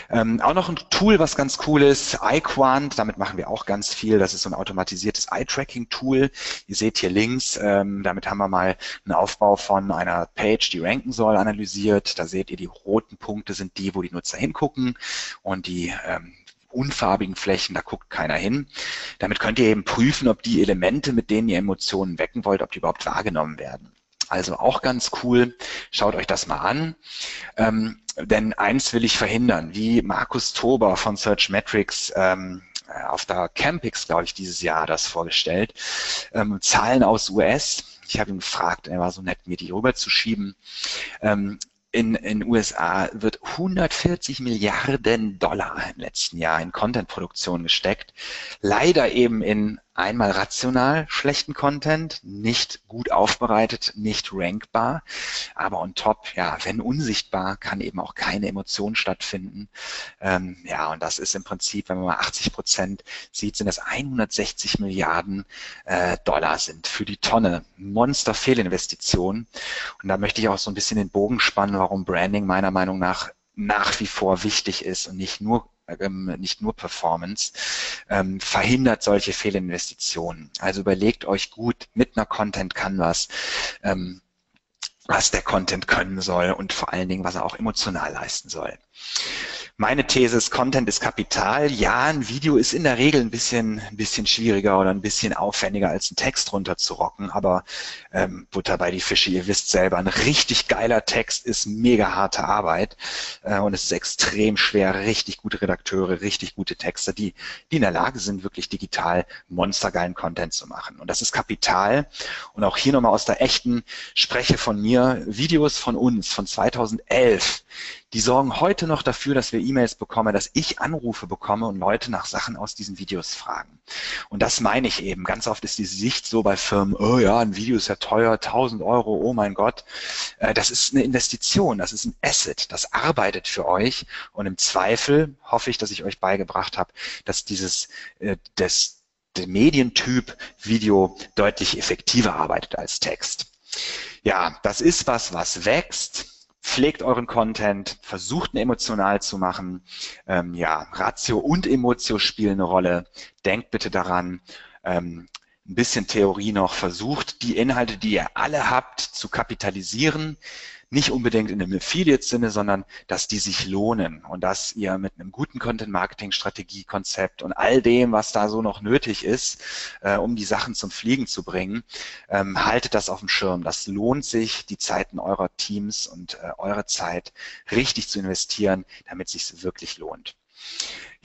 Ähm, auch noch ein Tool, was ganz cool ist, iQuant, damit machen wir auch ganz viel. Das ist so ein automatisiertes Eye-Tracking-Tool. Ihr seht hier links, ähm, damit haben wir mal einen Aufbau von einer Page, die ranken soll, analysiert. Da seht ihr, die roten Punkte sind die, wo die Nutzer hingucken und die ähm, unfarbigen Flächen, da guckt keiner hin. Damit könnt ihr eben prüfen, ob die Elemente, mit denen ihr Emotionen wecken wollt, ob die überhaupt wahrgenommen werden. Also auch ganz cool. Schaut euch das mal an. Ähm, denn eins will ich verhindern, wie Markus Tober von Searchmetrics ähm, äh, auf der Campix, glaube ich, dieses Jahr das vorgestellt. Ähm, Zahlen aus US. Ich habe ihn gefragt, er war so nett, mir die rüberzuschieben. Ähm, in den USA wird 140 Milliarden Dollar im letzten Jahr in Contentproduktion gesteckt. Leider eben in einmal rational schlechten Content, nicht gut aufbereitet, nicht rankbar, aber on top, ja, wenn unsichtbar, kann eben auch keine Emotion stattfinden. Ähm, ja, und das ist im Prinzip, wenn man mal 80 Prozent sieht, sind das 160 Milliarden äh, Dollar sind für die Tonne. Monster-Fehlinvestitionen. Und da möchte ich auch so ein bisschen den Bogen spannen, warum Branding meiner Meinung nach nach wie vor wichtig ist und nicht nur ähm, nicht nur Performance, ähm, verhindert solche Fehlinvestitionen. Also überlegt euch gut mit einer Content Canvas, ähm, was der Content können soll und vor allen Dingen, was er auch emotional leisten soll. Meine These ist, Content ist Kapital. Ja, ein Video ist in der Regel ein bisschen, ein bisschen schwieriger oder ein bisschen aufwendiger als ein Text runterzurocken, aber ähm, Butter bei die Fische, ihr wisst selber, ein richtig geiler Text ist mega harte Arbeit äh, und es ist extrem schwer, richtig gute Redakteure, richtig gute Texter, die, die in der Lage sind, wirklich digital monstergeilen Content zu machen. Und das ist Kapital. Und auch hier nochmal aus der echten Spreche von mir, Videos von uns von 2011, die sorgen heute noch dafür, dass wir E-Mails bekommen, dass ich Anrufe bekomme und Leute nach Sachen aus diesen Videos fragen. Und das meine ich eben. Ganz oft ist die Sicht so bei Firmen, oh ja, ein Video ist ja teuer, 1000 Euro, oh mein Gott. Äh, das ist eine Investition, das ist ein Asset, das arbeitet für euch. Und im Zweifel hoffe ich, dass ich euch beigebracht habe, dass dieses, äh, das, der Medientyp Video deutlich effektiver arbeitet als Text. Ja, das ist was, was wächst pflegt euren Content, versucht ihn emotional zu machen. Ähm, ja, Ratio und Emotio spielen eine Rolle. Denkt bitte daran. Ähm, ein bisschen Theorie noch. Versucht die Inhalte, die ihr alle habt, zu kapitalisieren nicht unbedingt in einem Affiliate-Sinne, sondern dass die sich lohnen und dass ihr mit einem guten Content-Marketing-Strategie-Konzept und all dem, was da so noch nötig ist, äh, um die Sachen zum Fliegen zu bringen, ähm, haltet das auf dem Schirm. Das lohnt sich, die Zeiten eurer Teams und äh, eure Zeit richtig zu investieren, damit es sich wirklich lohnt.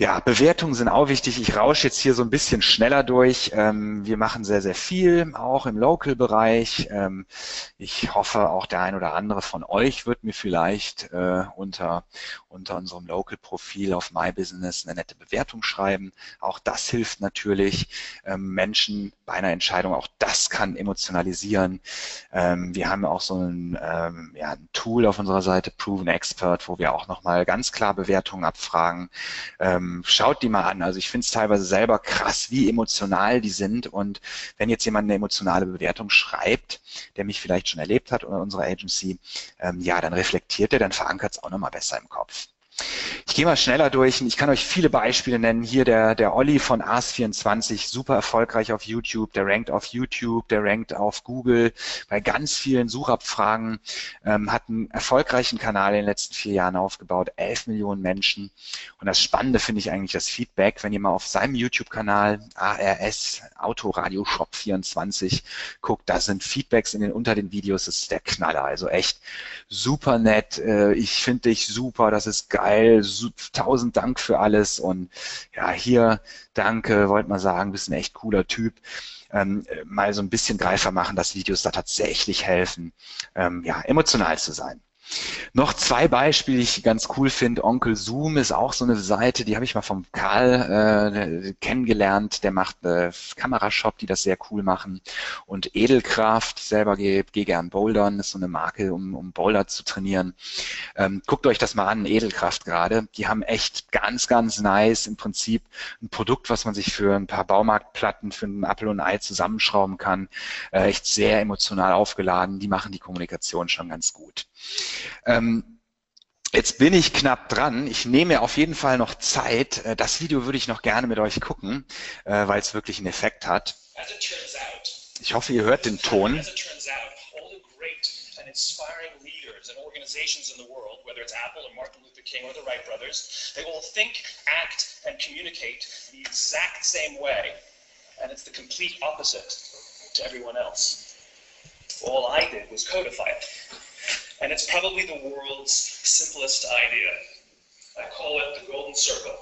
Ja, Bewertungen sind auch wichtig. Ich rausche jetzt hier so ein bisschen schneller durch. Ähm, wir machen sehr, sehr viel, auch im Local-Bereich. Ähm, ich hoffe, auch der ein oder andere von euch wird mir vielleicht äh, unter, unter unserem Local-Profil auf My Business eine nette Bewertung schreiben. Auch das hilft natürlich ähm, Menschen bei einer Entscheidung. Auch das kann emotionalisieren. wir haben auch so ein, ja, ein Tool auf unserer Seite, Proven Expert, wo wir auch nochmal ganz klar Bewertungen abfragen ähm, schaut die mal an. Also ich finde es teilweise selber krass, wie emotional die sind. Und wenn jetzt jemand eine emotionale Bewertung schreibt, der mich vielleicht schon erlebt hat oder unsere Agency, ähm, ja, dann reflektiert er, dann verankert es auch nochmal besser im Kopf. Ich gehe mal schneller durch. Ich kann euch viele Beispiele nennen. Hier der, der Olli von Ars24, super erfolgreich auf YouTube. Der rankt auf YouTube, der rankt auf Google bei ganz vielen Suchabfragen. Ähm, hat einen erfolgreichen Kanal in den letzten vier Jahren aufgebaut, 11 Millionen Menschen. Und das Spannende finde ich eigentlich das Feedback, wenn ihr mal auf seinem YouTube-Kanal ARS Autoradio Shop 24 guckt, da sind Feedbacks in den, unter den Videos, das ist der Knaller. Also echt super nett. Äh, ich finde dich super, das ist geil geil, tausend Dank für alles und ja, hier, danke, wollte mal sagen, bist ein echt cooler Typ. Ähm, mal so ein bisschen greifer machen, dass Videos da tatsächlich helfen, ähm, ja, emotional zu sein. Noch zwei Beispiele, die ich ganz cool finde. Onkel Zoom ist auch so eine Seite, die habe ich mal vom Karl äh, kennengelernt. Der macht äh, Kamerashop, die das sehr cool machen. Und Edelkraft, selber gehe, gehe gern bouldern, ist so eine Marke, um, um Boulder zu trainieren. Ähm, guckt euch das mal an, Edelkraft gerade. Die haben echt ganz, ganz nice im Prinzip ein Produkt, was man sich für ein paar Baumarktplatten für ein Apple und ein Ei zusammenschrauben kann. Äh, echt sehr emotional aufgeladen. Die machen die Kommunikation schon ganz gut. Ähm, Jetzt bin ich knapp dran. Ich nehme mir auf jeden Fall noch Zeit. Äh, das Video würde ich noch gerne mit euch gucken, äh, weil es wirklich einen Effekt hat. Ich hoffe, ihr hört den Ton. organizations in the world, whether it's Apple or Martin Luther King or the Wright brothers, they all think, act, and communicate the exact same way, and it's the complete opposite to everyone else. All I did was codify it. And it's probably the world's simplest idea. I call it the golden circle.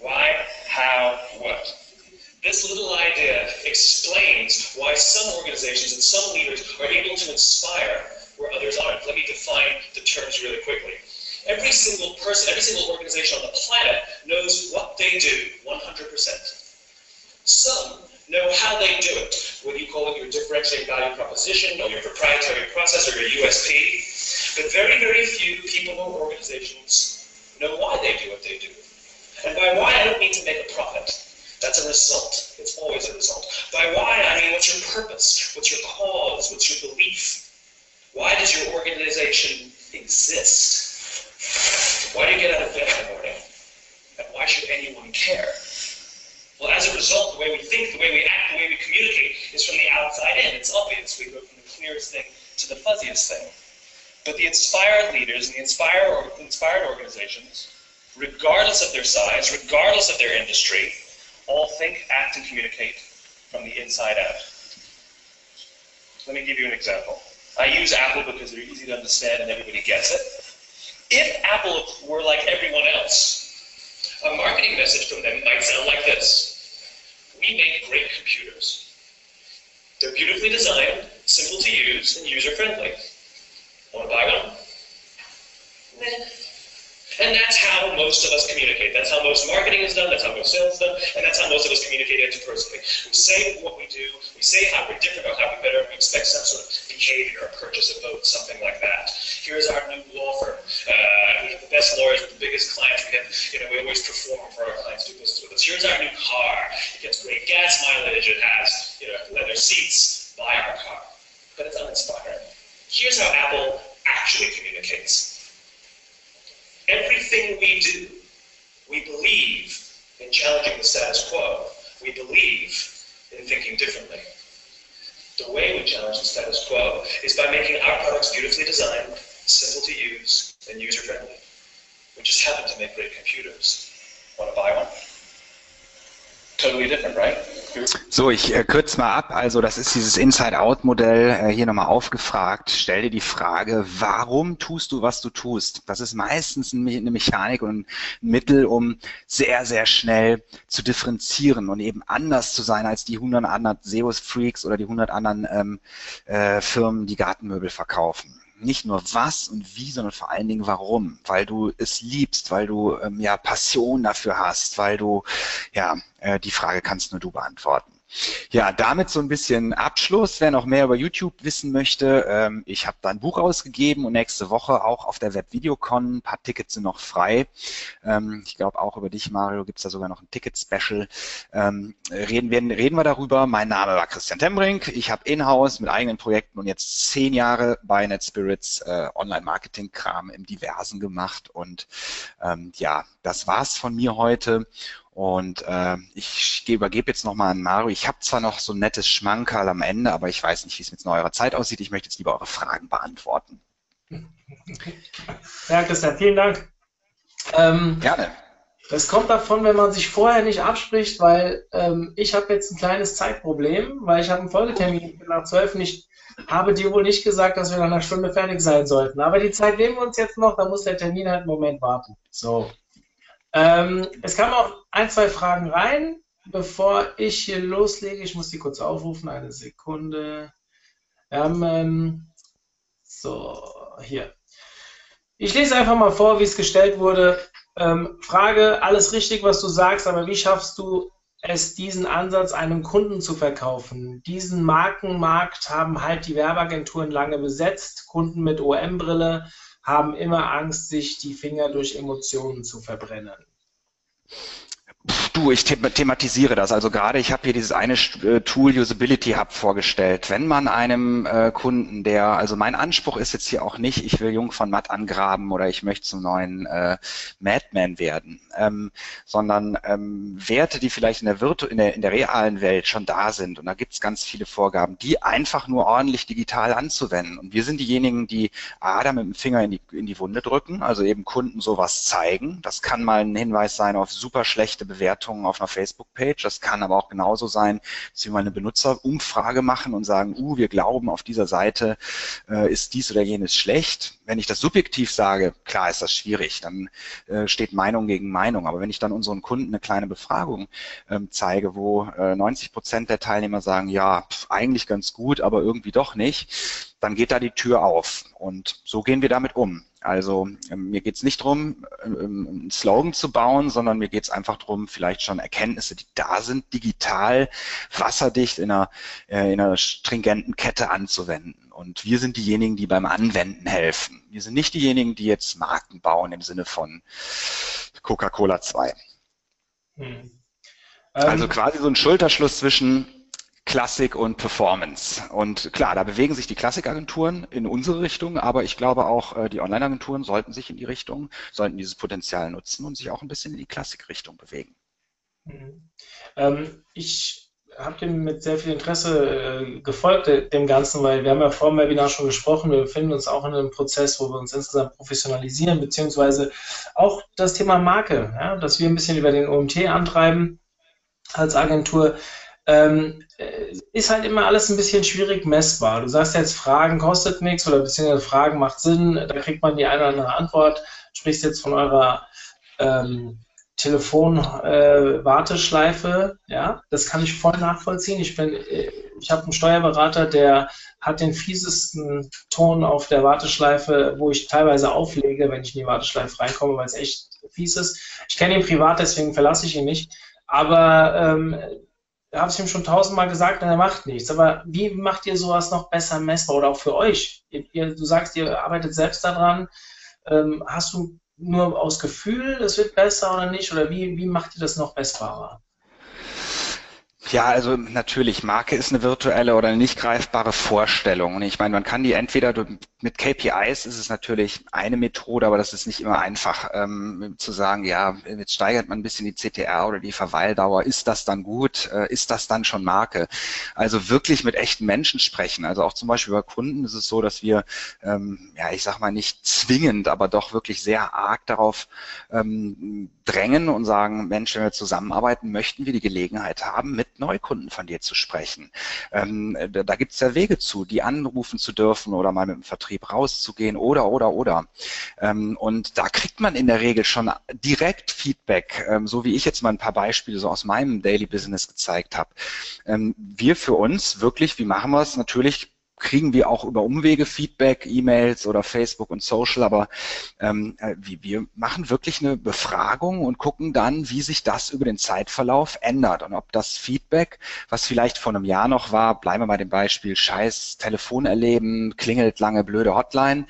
Why, how, what? This little idea explains why some organizations and some leaders are able to inspire where others aren't. Let me define the terms really quickly. Every single person, every single organization on the planet knows what they do 100%. Some know how they do it, whether you call it your differentiating value proposition or your proprietary process or your USP. But very, very few people or organizations know why they do what they do. And by why, I don't mean to make a profit. That's a result. It's always a result. By why, I mean what's your purpose? What's your cause? What's your belief? Why does your organization exist? Why do you get out of bed in the morning? And why should anyone care? Well, as a result, the way we think, the way we act, the way we communicate is from the outside in. It's obvious. We go from the clearest thing to the fuzziest thing. But the inspired leaders and the inspired, or, inspired organizations, regardless of their size, regardless of their industry, all think, act, and communicate from the inside out. Let me give you an example. I use Apple because they're easy to understand and everybody gets it. If Apple were like everyone else, a marketing message from them might sound like this. We make great computers. They're beautifully designed, simple to use, and user-friendly. Want to buy one? And that's how most of us communicate. That's how most marketing is done, that's how most sales is done, and that's how most of us communicate interpersonally. We say what we do, we say how we're different or how we're better, and we expect some sort of behavior, a purchase, a vote, something like that. Here's our new law firm. Uh, we have the best lawyers with the biggest clients. We have, you know, we always perform for our clients, do business with us. Here's our new car. It gets great gas mileage. It has, you know, leather seats. Buy our car. But it's uninspiring. Here's how Apple actually communicates everything we do, we believe in challenging the status quo. We believe in thinking differently. The way we challenge the status quo is by making our products beautifully designed, simple to use, and user-friendly. We just happen to make great computers. Want to buy one? Totally different, right? So, ich äh, kürze mal ab. Also das ist dieses Inside-Out-Modell äh, hier nochmal aufgefragt. Stell dir die Frage, warum tust du, was du tust? Das ist meistens eine Mechanik und ein Mittel, um sehr, sehr schnell zu differenzieren und eben anders zu sein als die 100 anderen SEO-Freaks oder die 100 anderen ähm, äh, Firmen, die Gartenmöbel verkaufen nicht nur was und wie, sondern vor allen Dingen warum. Weil du es liebst, weil du ähm, ja Passion dafür hast, weil du, ja, äh, die Frage kannst nur du beantworten. Ja, damit so ein bisschen Abschluss. Wer noch mehr über YouTube wissen möchte, ähm, ich habe da ein Buch ausgegeben und nächste Woche auch auf der Web-Videocon. Ein paar Tickets sind noch frei. Ähm, ich glaube auch über dich, Mario, gibt es da sogar noch ein Ticket-Special. Ähm, reden, wir, reden wir darüber. Mein Name war Christian Tembrink. Ich habe in-house mit eigenen Projekten und jetzt zehn Jahre bei NetSpirits äh, Online-Marketing-Kram im Diversen gemacht. Und ähm, ja, das war's von mir heute. Und äh, ich übergebe jetzt nochmal an Mario. Ich habe zwar noch so ein nettes Schmankerl am Ende, aber ich weiß nicht, wie es mit eurer Zeit aussieht. Ich möchte jetzt lieber eure Fragen beantworten. Ja, Christian, vielen Dank. Ähm, Gerne. Das kommt davon, wenn man sich vorher nicht abspricht, weil ähm, ich habe jetzt ein kleines Zeitproblem, weil ich habe einen Folgetermin nach zwölf nicht habe dir wohl nicht gesagt, dass wir nach einer Stunde fertig sein sollten. Aber die Zeit nehmen wir uns jetzt noch, da muss der Termin halt einen Moment warten. So. Ähm, es kamen auch ein, zwei Fragen rein, bevor ich hier loslege. Ich muss die kurz aufrufen, eine Sekunde. Ähm, ähm, so, hier. Ich lese einfach mal vor, wie es gestellt wurde. Ähm, Frage, alles richtig, was du sagst, aber wie schaffst du es, diesen Ansatz einem Kunden zu verkaufen? Diesen Markenmarkt haben halt die Werbeagenturen lange besetzt. Kunden mit OM-Brille haben immer Angst, sich die Finger durch Emotionen zu verbrennen. Du, ich thematisiere das. Also gerade, ich habe hier dieses eine äh, Tool Usability Hub vorgestellt. Wenn man einem äh, Kunden, der, also mein Anspruch ist jetzt hier auch nicht, ich will Jung von Matt angraben oder ich möchte zum neuen äh, Madman werden, ähm, sondern ähm, Werte, die vielleicht in der, Virtu in, der, in der realen Welt schon da sind, und da gibt es ganz viele Vorgaben, die einfach nur ordentlich digital anzuwenden. Und wir sind diejenigen, die A, da mit dem Finger in die, in die Wunde drücken, also eben Kunden sowas zeigen. Das kann mal ein Hinweis sein auf super schlechte Bewertungen auf einer Facebook-Page. Das kann aber auch genauso sein, dass wir mal eine Benutzerumfrage machen und sagen, uh, wir glauben, auf dieser Seite äh, ist dies oder jenes schlecht. Wenn ich das subjektiv sage, klar ist das schwierig, dann äh, steht Meinung gegen Meinung. Aber wenn ich dann unseren Kunden eine kleine Befragung ähm, zeige, wo äh, 90 Prozent der Teilnehmer sagen, ja, pf, eigentlich ganz gut, aber irgendwie doch nicht, dann geht da die Tür auf. Und so gehen wir damit um. Also ähm, mir geht es nicht darum, ähm, einen Slogan zu bauen, sondern mir geht es einfach darum, vielleicht schon Erkenntnisse, die da sind, digital, wasserdicht in einer, äh, in einer stringenten Kette anzuwenden. Und wir sind diejenigen, die beim Anwenden helfen. Wir sind nicht diejenigen, die jetzt Marken bauen im Sinne von Coca-Cola 2. Hm. Also quasi so ein Schulterschluss zwischen Klassik und Performance. Und klar, da bewegen sich die Klassikagenturen in unsere Richtung, aber ich glaube auch, äh, die Online-Agenturen sollten sich in die Richtung, sollten dieses Potenzial nutzen und sich auch ein bisschen in die Klassikrichtung bewegen. Mhm. Ähm, ich habe dem mit sehr viel Interesse äh, gefolgt, äh, dem Ganzen, weil wir haben ja vor dem Webinar schon gesprochen, wir befinden uns auch in einem Prozess, wo wir uns insgesamt professionalisieren, beziehungsweise auch das Thema Marke, ja, dass wir ein bisschen über den OMT antreiben als Agentur, ähm, äh, ist halt immer alles ein bisschen schwierig messbar. Du sagst jetzt, Fragen kostet nichts oder beziehungsweise Fragen macht Sinn, da kriegt man die eine oder andere Antwort. Sprichst jetzt von eurer ähm, Telefon-Warteschleife, äh, ja, das kann ich voll nachvollziehen. Ich bin, äh, ich habe einen Steuerberater, der hat den fiesesten Ton auf der Warteschleife, wo ich teilweise auflege, wenn ich in die Warteschleife reinkomme, weil es echt fies ist. Ich kenne ihn privat, deswegen verlasse ich ihn nicht. Aber ähm, habe es ihm schon tausendmal gesagt und er macht nichts. Aber wie macht ihr sowas noch besser messbar oder auch für euch? Ihr, du sagst, ihr arbeitet selbst daran. Ähm, hast du nur aus Gefühl, es wird besser oder nicht? Oder wie, wie macht ihr das noch messbarer? Ja, also natürlich, Marke ist eine virtuelle oder eine nicht greifbare Vorstellung. Und ich meine, man kann die entweder mit KPIs ist es natürlich eine Methode, aber das ist nicht immer einfach ähm, zu sagen, ja, jetzt steigert man ein bisschen die CTR oder die Verweildauer, ist das dann gut, äh, ist das dann schon Marke? Also wirklich mit echten Menschen sprechen. Also auch zum Beispiel bei Kunden ist es so, dass wir, ähm, ja, ich sag mal nicht zwingend, aber doch wirklich sehr arg darauf ähm, drängen und sagen, Mensch, wenn wir zusammenarbeiten, möchten wir die Gelegenheit haben, mit Neukunden von dir zu sprechen. Ähm, da da gibt es ja Wege zu, die anrufen zu dürfen oder mal mit dem Vertrieb rauszugehen oder, oder, oder. Ähm, und da kriegt man in der Regel schon direkt Feedback, ähm, so wie ich jetzt mal ein paar Beispiele so aus meinem Daily Business gezeigt habe. Ähm, wir für uns wirklich, wie machen wir es? Natürlich kriegen wir auch über Umwege Feedback, E-Mails oder Facebook und Social, aber ähm, äh, wir machen wirklich eine Befragung und gucken dann, wie sich das über den Zeitverlauf ändert und ob das Feedback, was vielleicht vor einem Jahr noch war, bleiben wir bei dem Beispiel, scheiß Telefon erleben, klingelt lange blöde Hotline,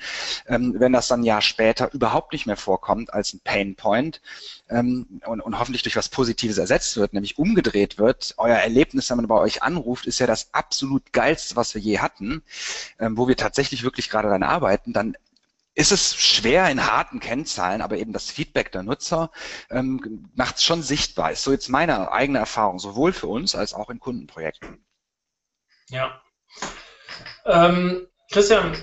ähm, wenn das dann ein Jahr später überhaupt nicht mehr vorkommt als ein Pain Point, ähm, und, und hoffentlich durch was Positives ersetzt wird, nämlich umgedreht wird. Euer Erlebnis, wenn man bei euch anruft, ist ja das absolut geilste, was wir je hatten, ähm, wo wir tatsächlich wirklich gerade daran arbeiten, dann ist es schwer in harten Kennzahlen, aber eben das Feedback der Nutzer ähm, macht es schon sichtbar. Ist so jetzt meine eigene Erfahrung, sowohl für uns als auch in Kundenprojekten. Ja. Ähm, Christian,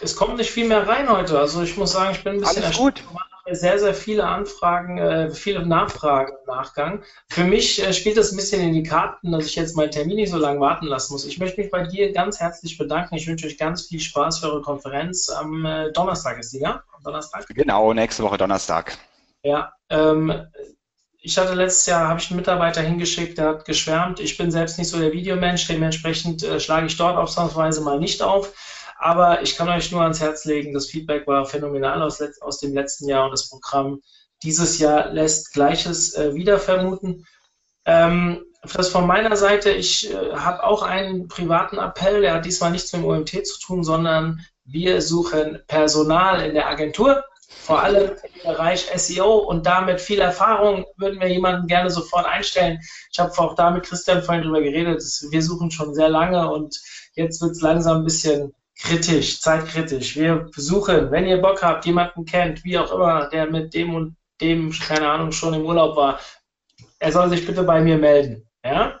es kommt nicht viel mehr rein heute. Also ich muss sagen, ich bin ein bisschen Alles gut sehr, sehr viele Anfragen, äh, viele Nachfragen im Nachgang. Für mich äh, spielt das ein bisschen in die Karten, dass ich jetzt meinen Termin nicht so lange warten lassen muss. Ich möchte mich bei dir ganz herzlich bedanken. Ich wünsche euch ganz viel Spaß für eure Konferenz. Am äh, Donnerstag ist die, ja? Am Donnerstag? Genau, nächste Woche Donnerstag. Ja, ähm, ich hatte letztes Jahr, habe ich einen Mitarbeiter hingeschickt, der hat geschwärmt. Ich bin selbst nicht so der Videomensch, dementsprechend äh, schlage ich dort ausnahmsweise mal nicht auf. Aber ich kann euch nur ans Herz legen, das Feedback war phänomenal aus, aus dem letzten Jahr und das Programm dieses Jahr lässt Gleiches äh, wieder vermuten. Ähm, das von meiner Seite, ich äh, habe auch einen privaten Appell, der hat diesmal nichts mit dem OMT zu tun, sondern wir suchen Personal in der Agentur, vor allem im Bereich SEO und damit viel Erfahrung würden wir jemanden gerne sofort einstellen. Ich habe auch da mit Christian vorhin drüber geredet, wir suchen schon sehr lange und jetzt wird es langsam ein bisschen kritisch, zeitkritisch. Wir suchen, wenn ihr Bock habt, jemanden kennt, wie auch immer, der mit dem und dem, keine Ahnung, schon im Urlaub war, er soll sich bitte bei mir melden. Ja?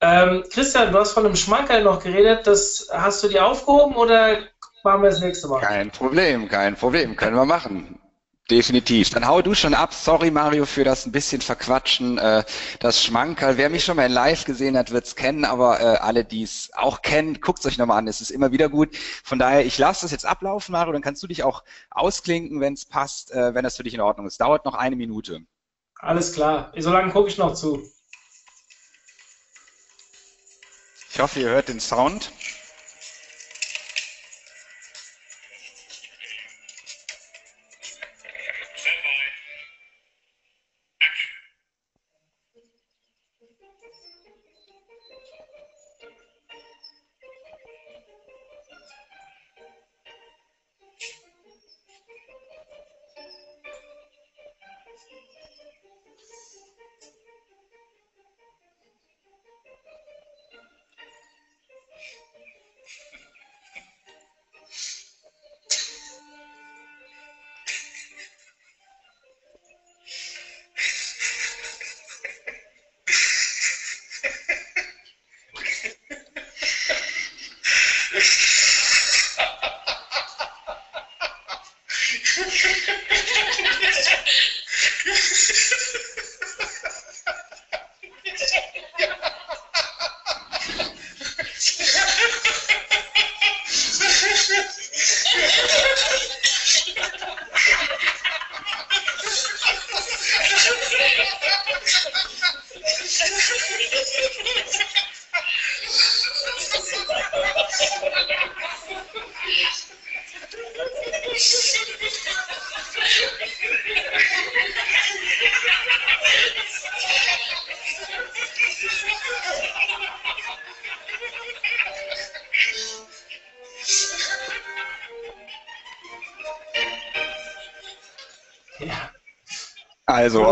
Ähm, Christian, du hast von einem Schmankerl noch geredet. Das hast du dir aufgehoben oder machen wir das nächste Mal? Kein Problem, kein Problem. Können wir machen. Definitiv. Dann hau du schon ab. Sorry, Mario, für das ein bisschen verquatschen. Äh, das Schmankerl. Wer mich schon mal in live gesehen hat, wird's kennen, aber äh, alle, die es auch kennen, guckt's euch nochmal an. Es ist immer wieder gut. Von daher, ich lasse das jetzt ablaufen, Mario. Dann kannst du dich auch ausklinken, wenn es passt, äh, wenn das für dich in Ordnung ist. Dauert noch eine Minute. Alles klar. So lange gucke ich noch zu. Ich hoffe, ihr hört den Sound.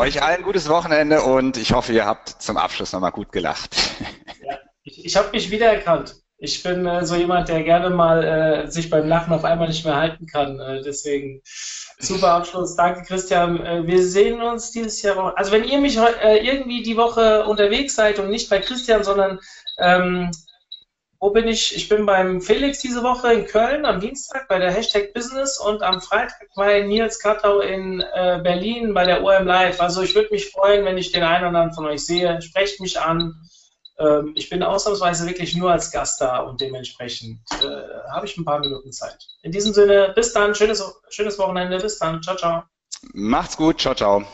Euch allen gutes Wochenende und ich hoffe, ihr habt zum Abschluss nochmal gut gelacht. Ich, ich habe mich wiedererkannt. Ich bin äh, so jemand, der gerne mal äh, sich beim Lachen auf einmal nicht mehr halten kann. Äh, deswegen super Abschluss. Danke, Christian. Äh, wir sehen uns dieses Jahr. Also wenn ihr mich äh, irgendwie die Woche unterwegs seid und nicht bei Christian, sondern ähm, wo bin ich? Ich bin beim Felix diese Woche in Köln am Dienstag bei der Hashtag Business und am Freitag bei Nils Kattau in äh, Berlin bei der OM Live. Also ich würde mich freuen, wenn ich den einen oder anderen von euch sehe. Sprecht mich an. Ähm, ich bin ausnahmsweise wirklich nur als Gast da und dementsprechend äh, habe ich ein paar Minuten Zeit. In diesem Sinne, bis dann, schönes, schönes Wochenende, bis dann, ciao, ciao. Macht's gut, ciao, ciao.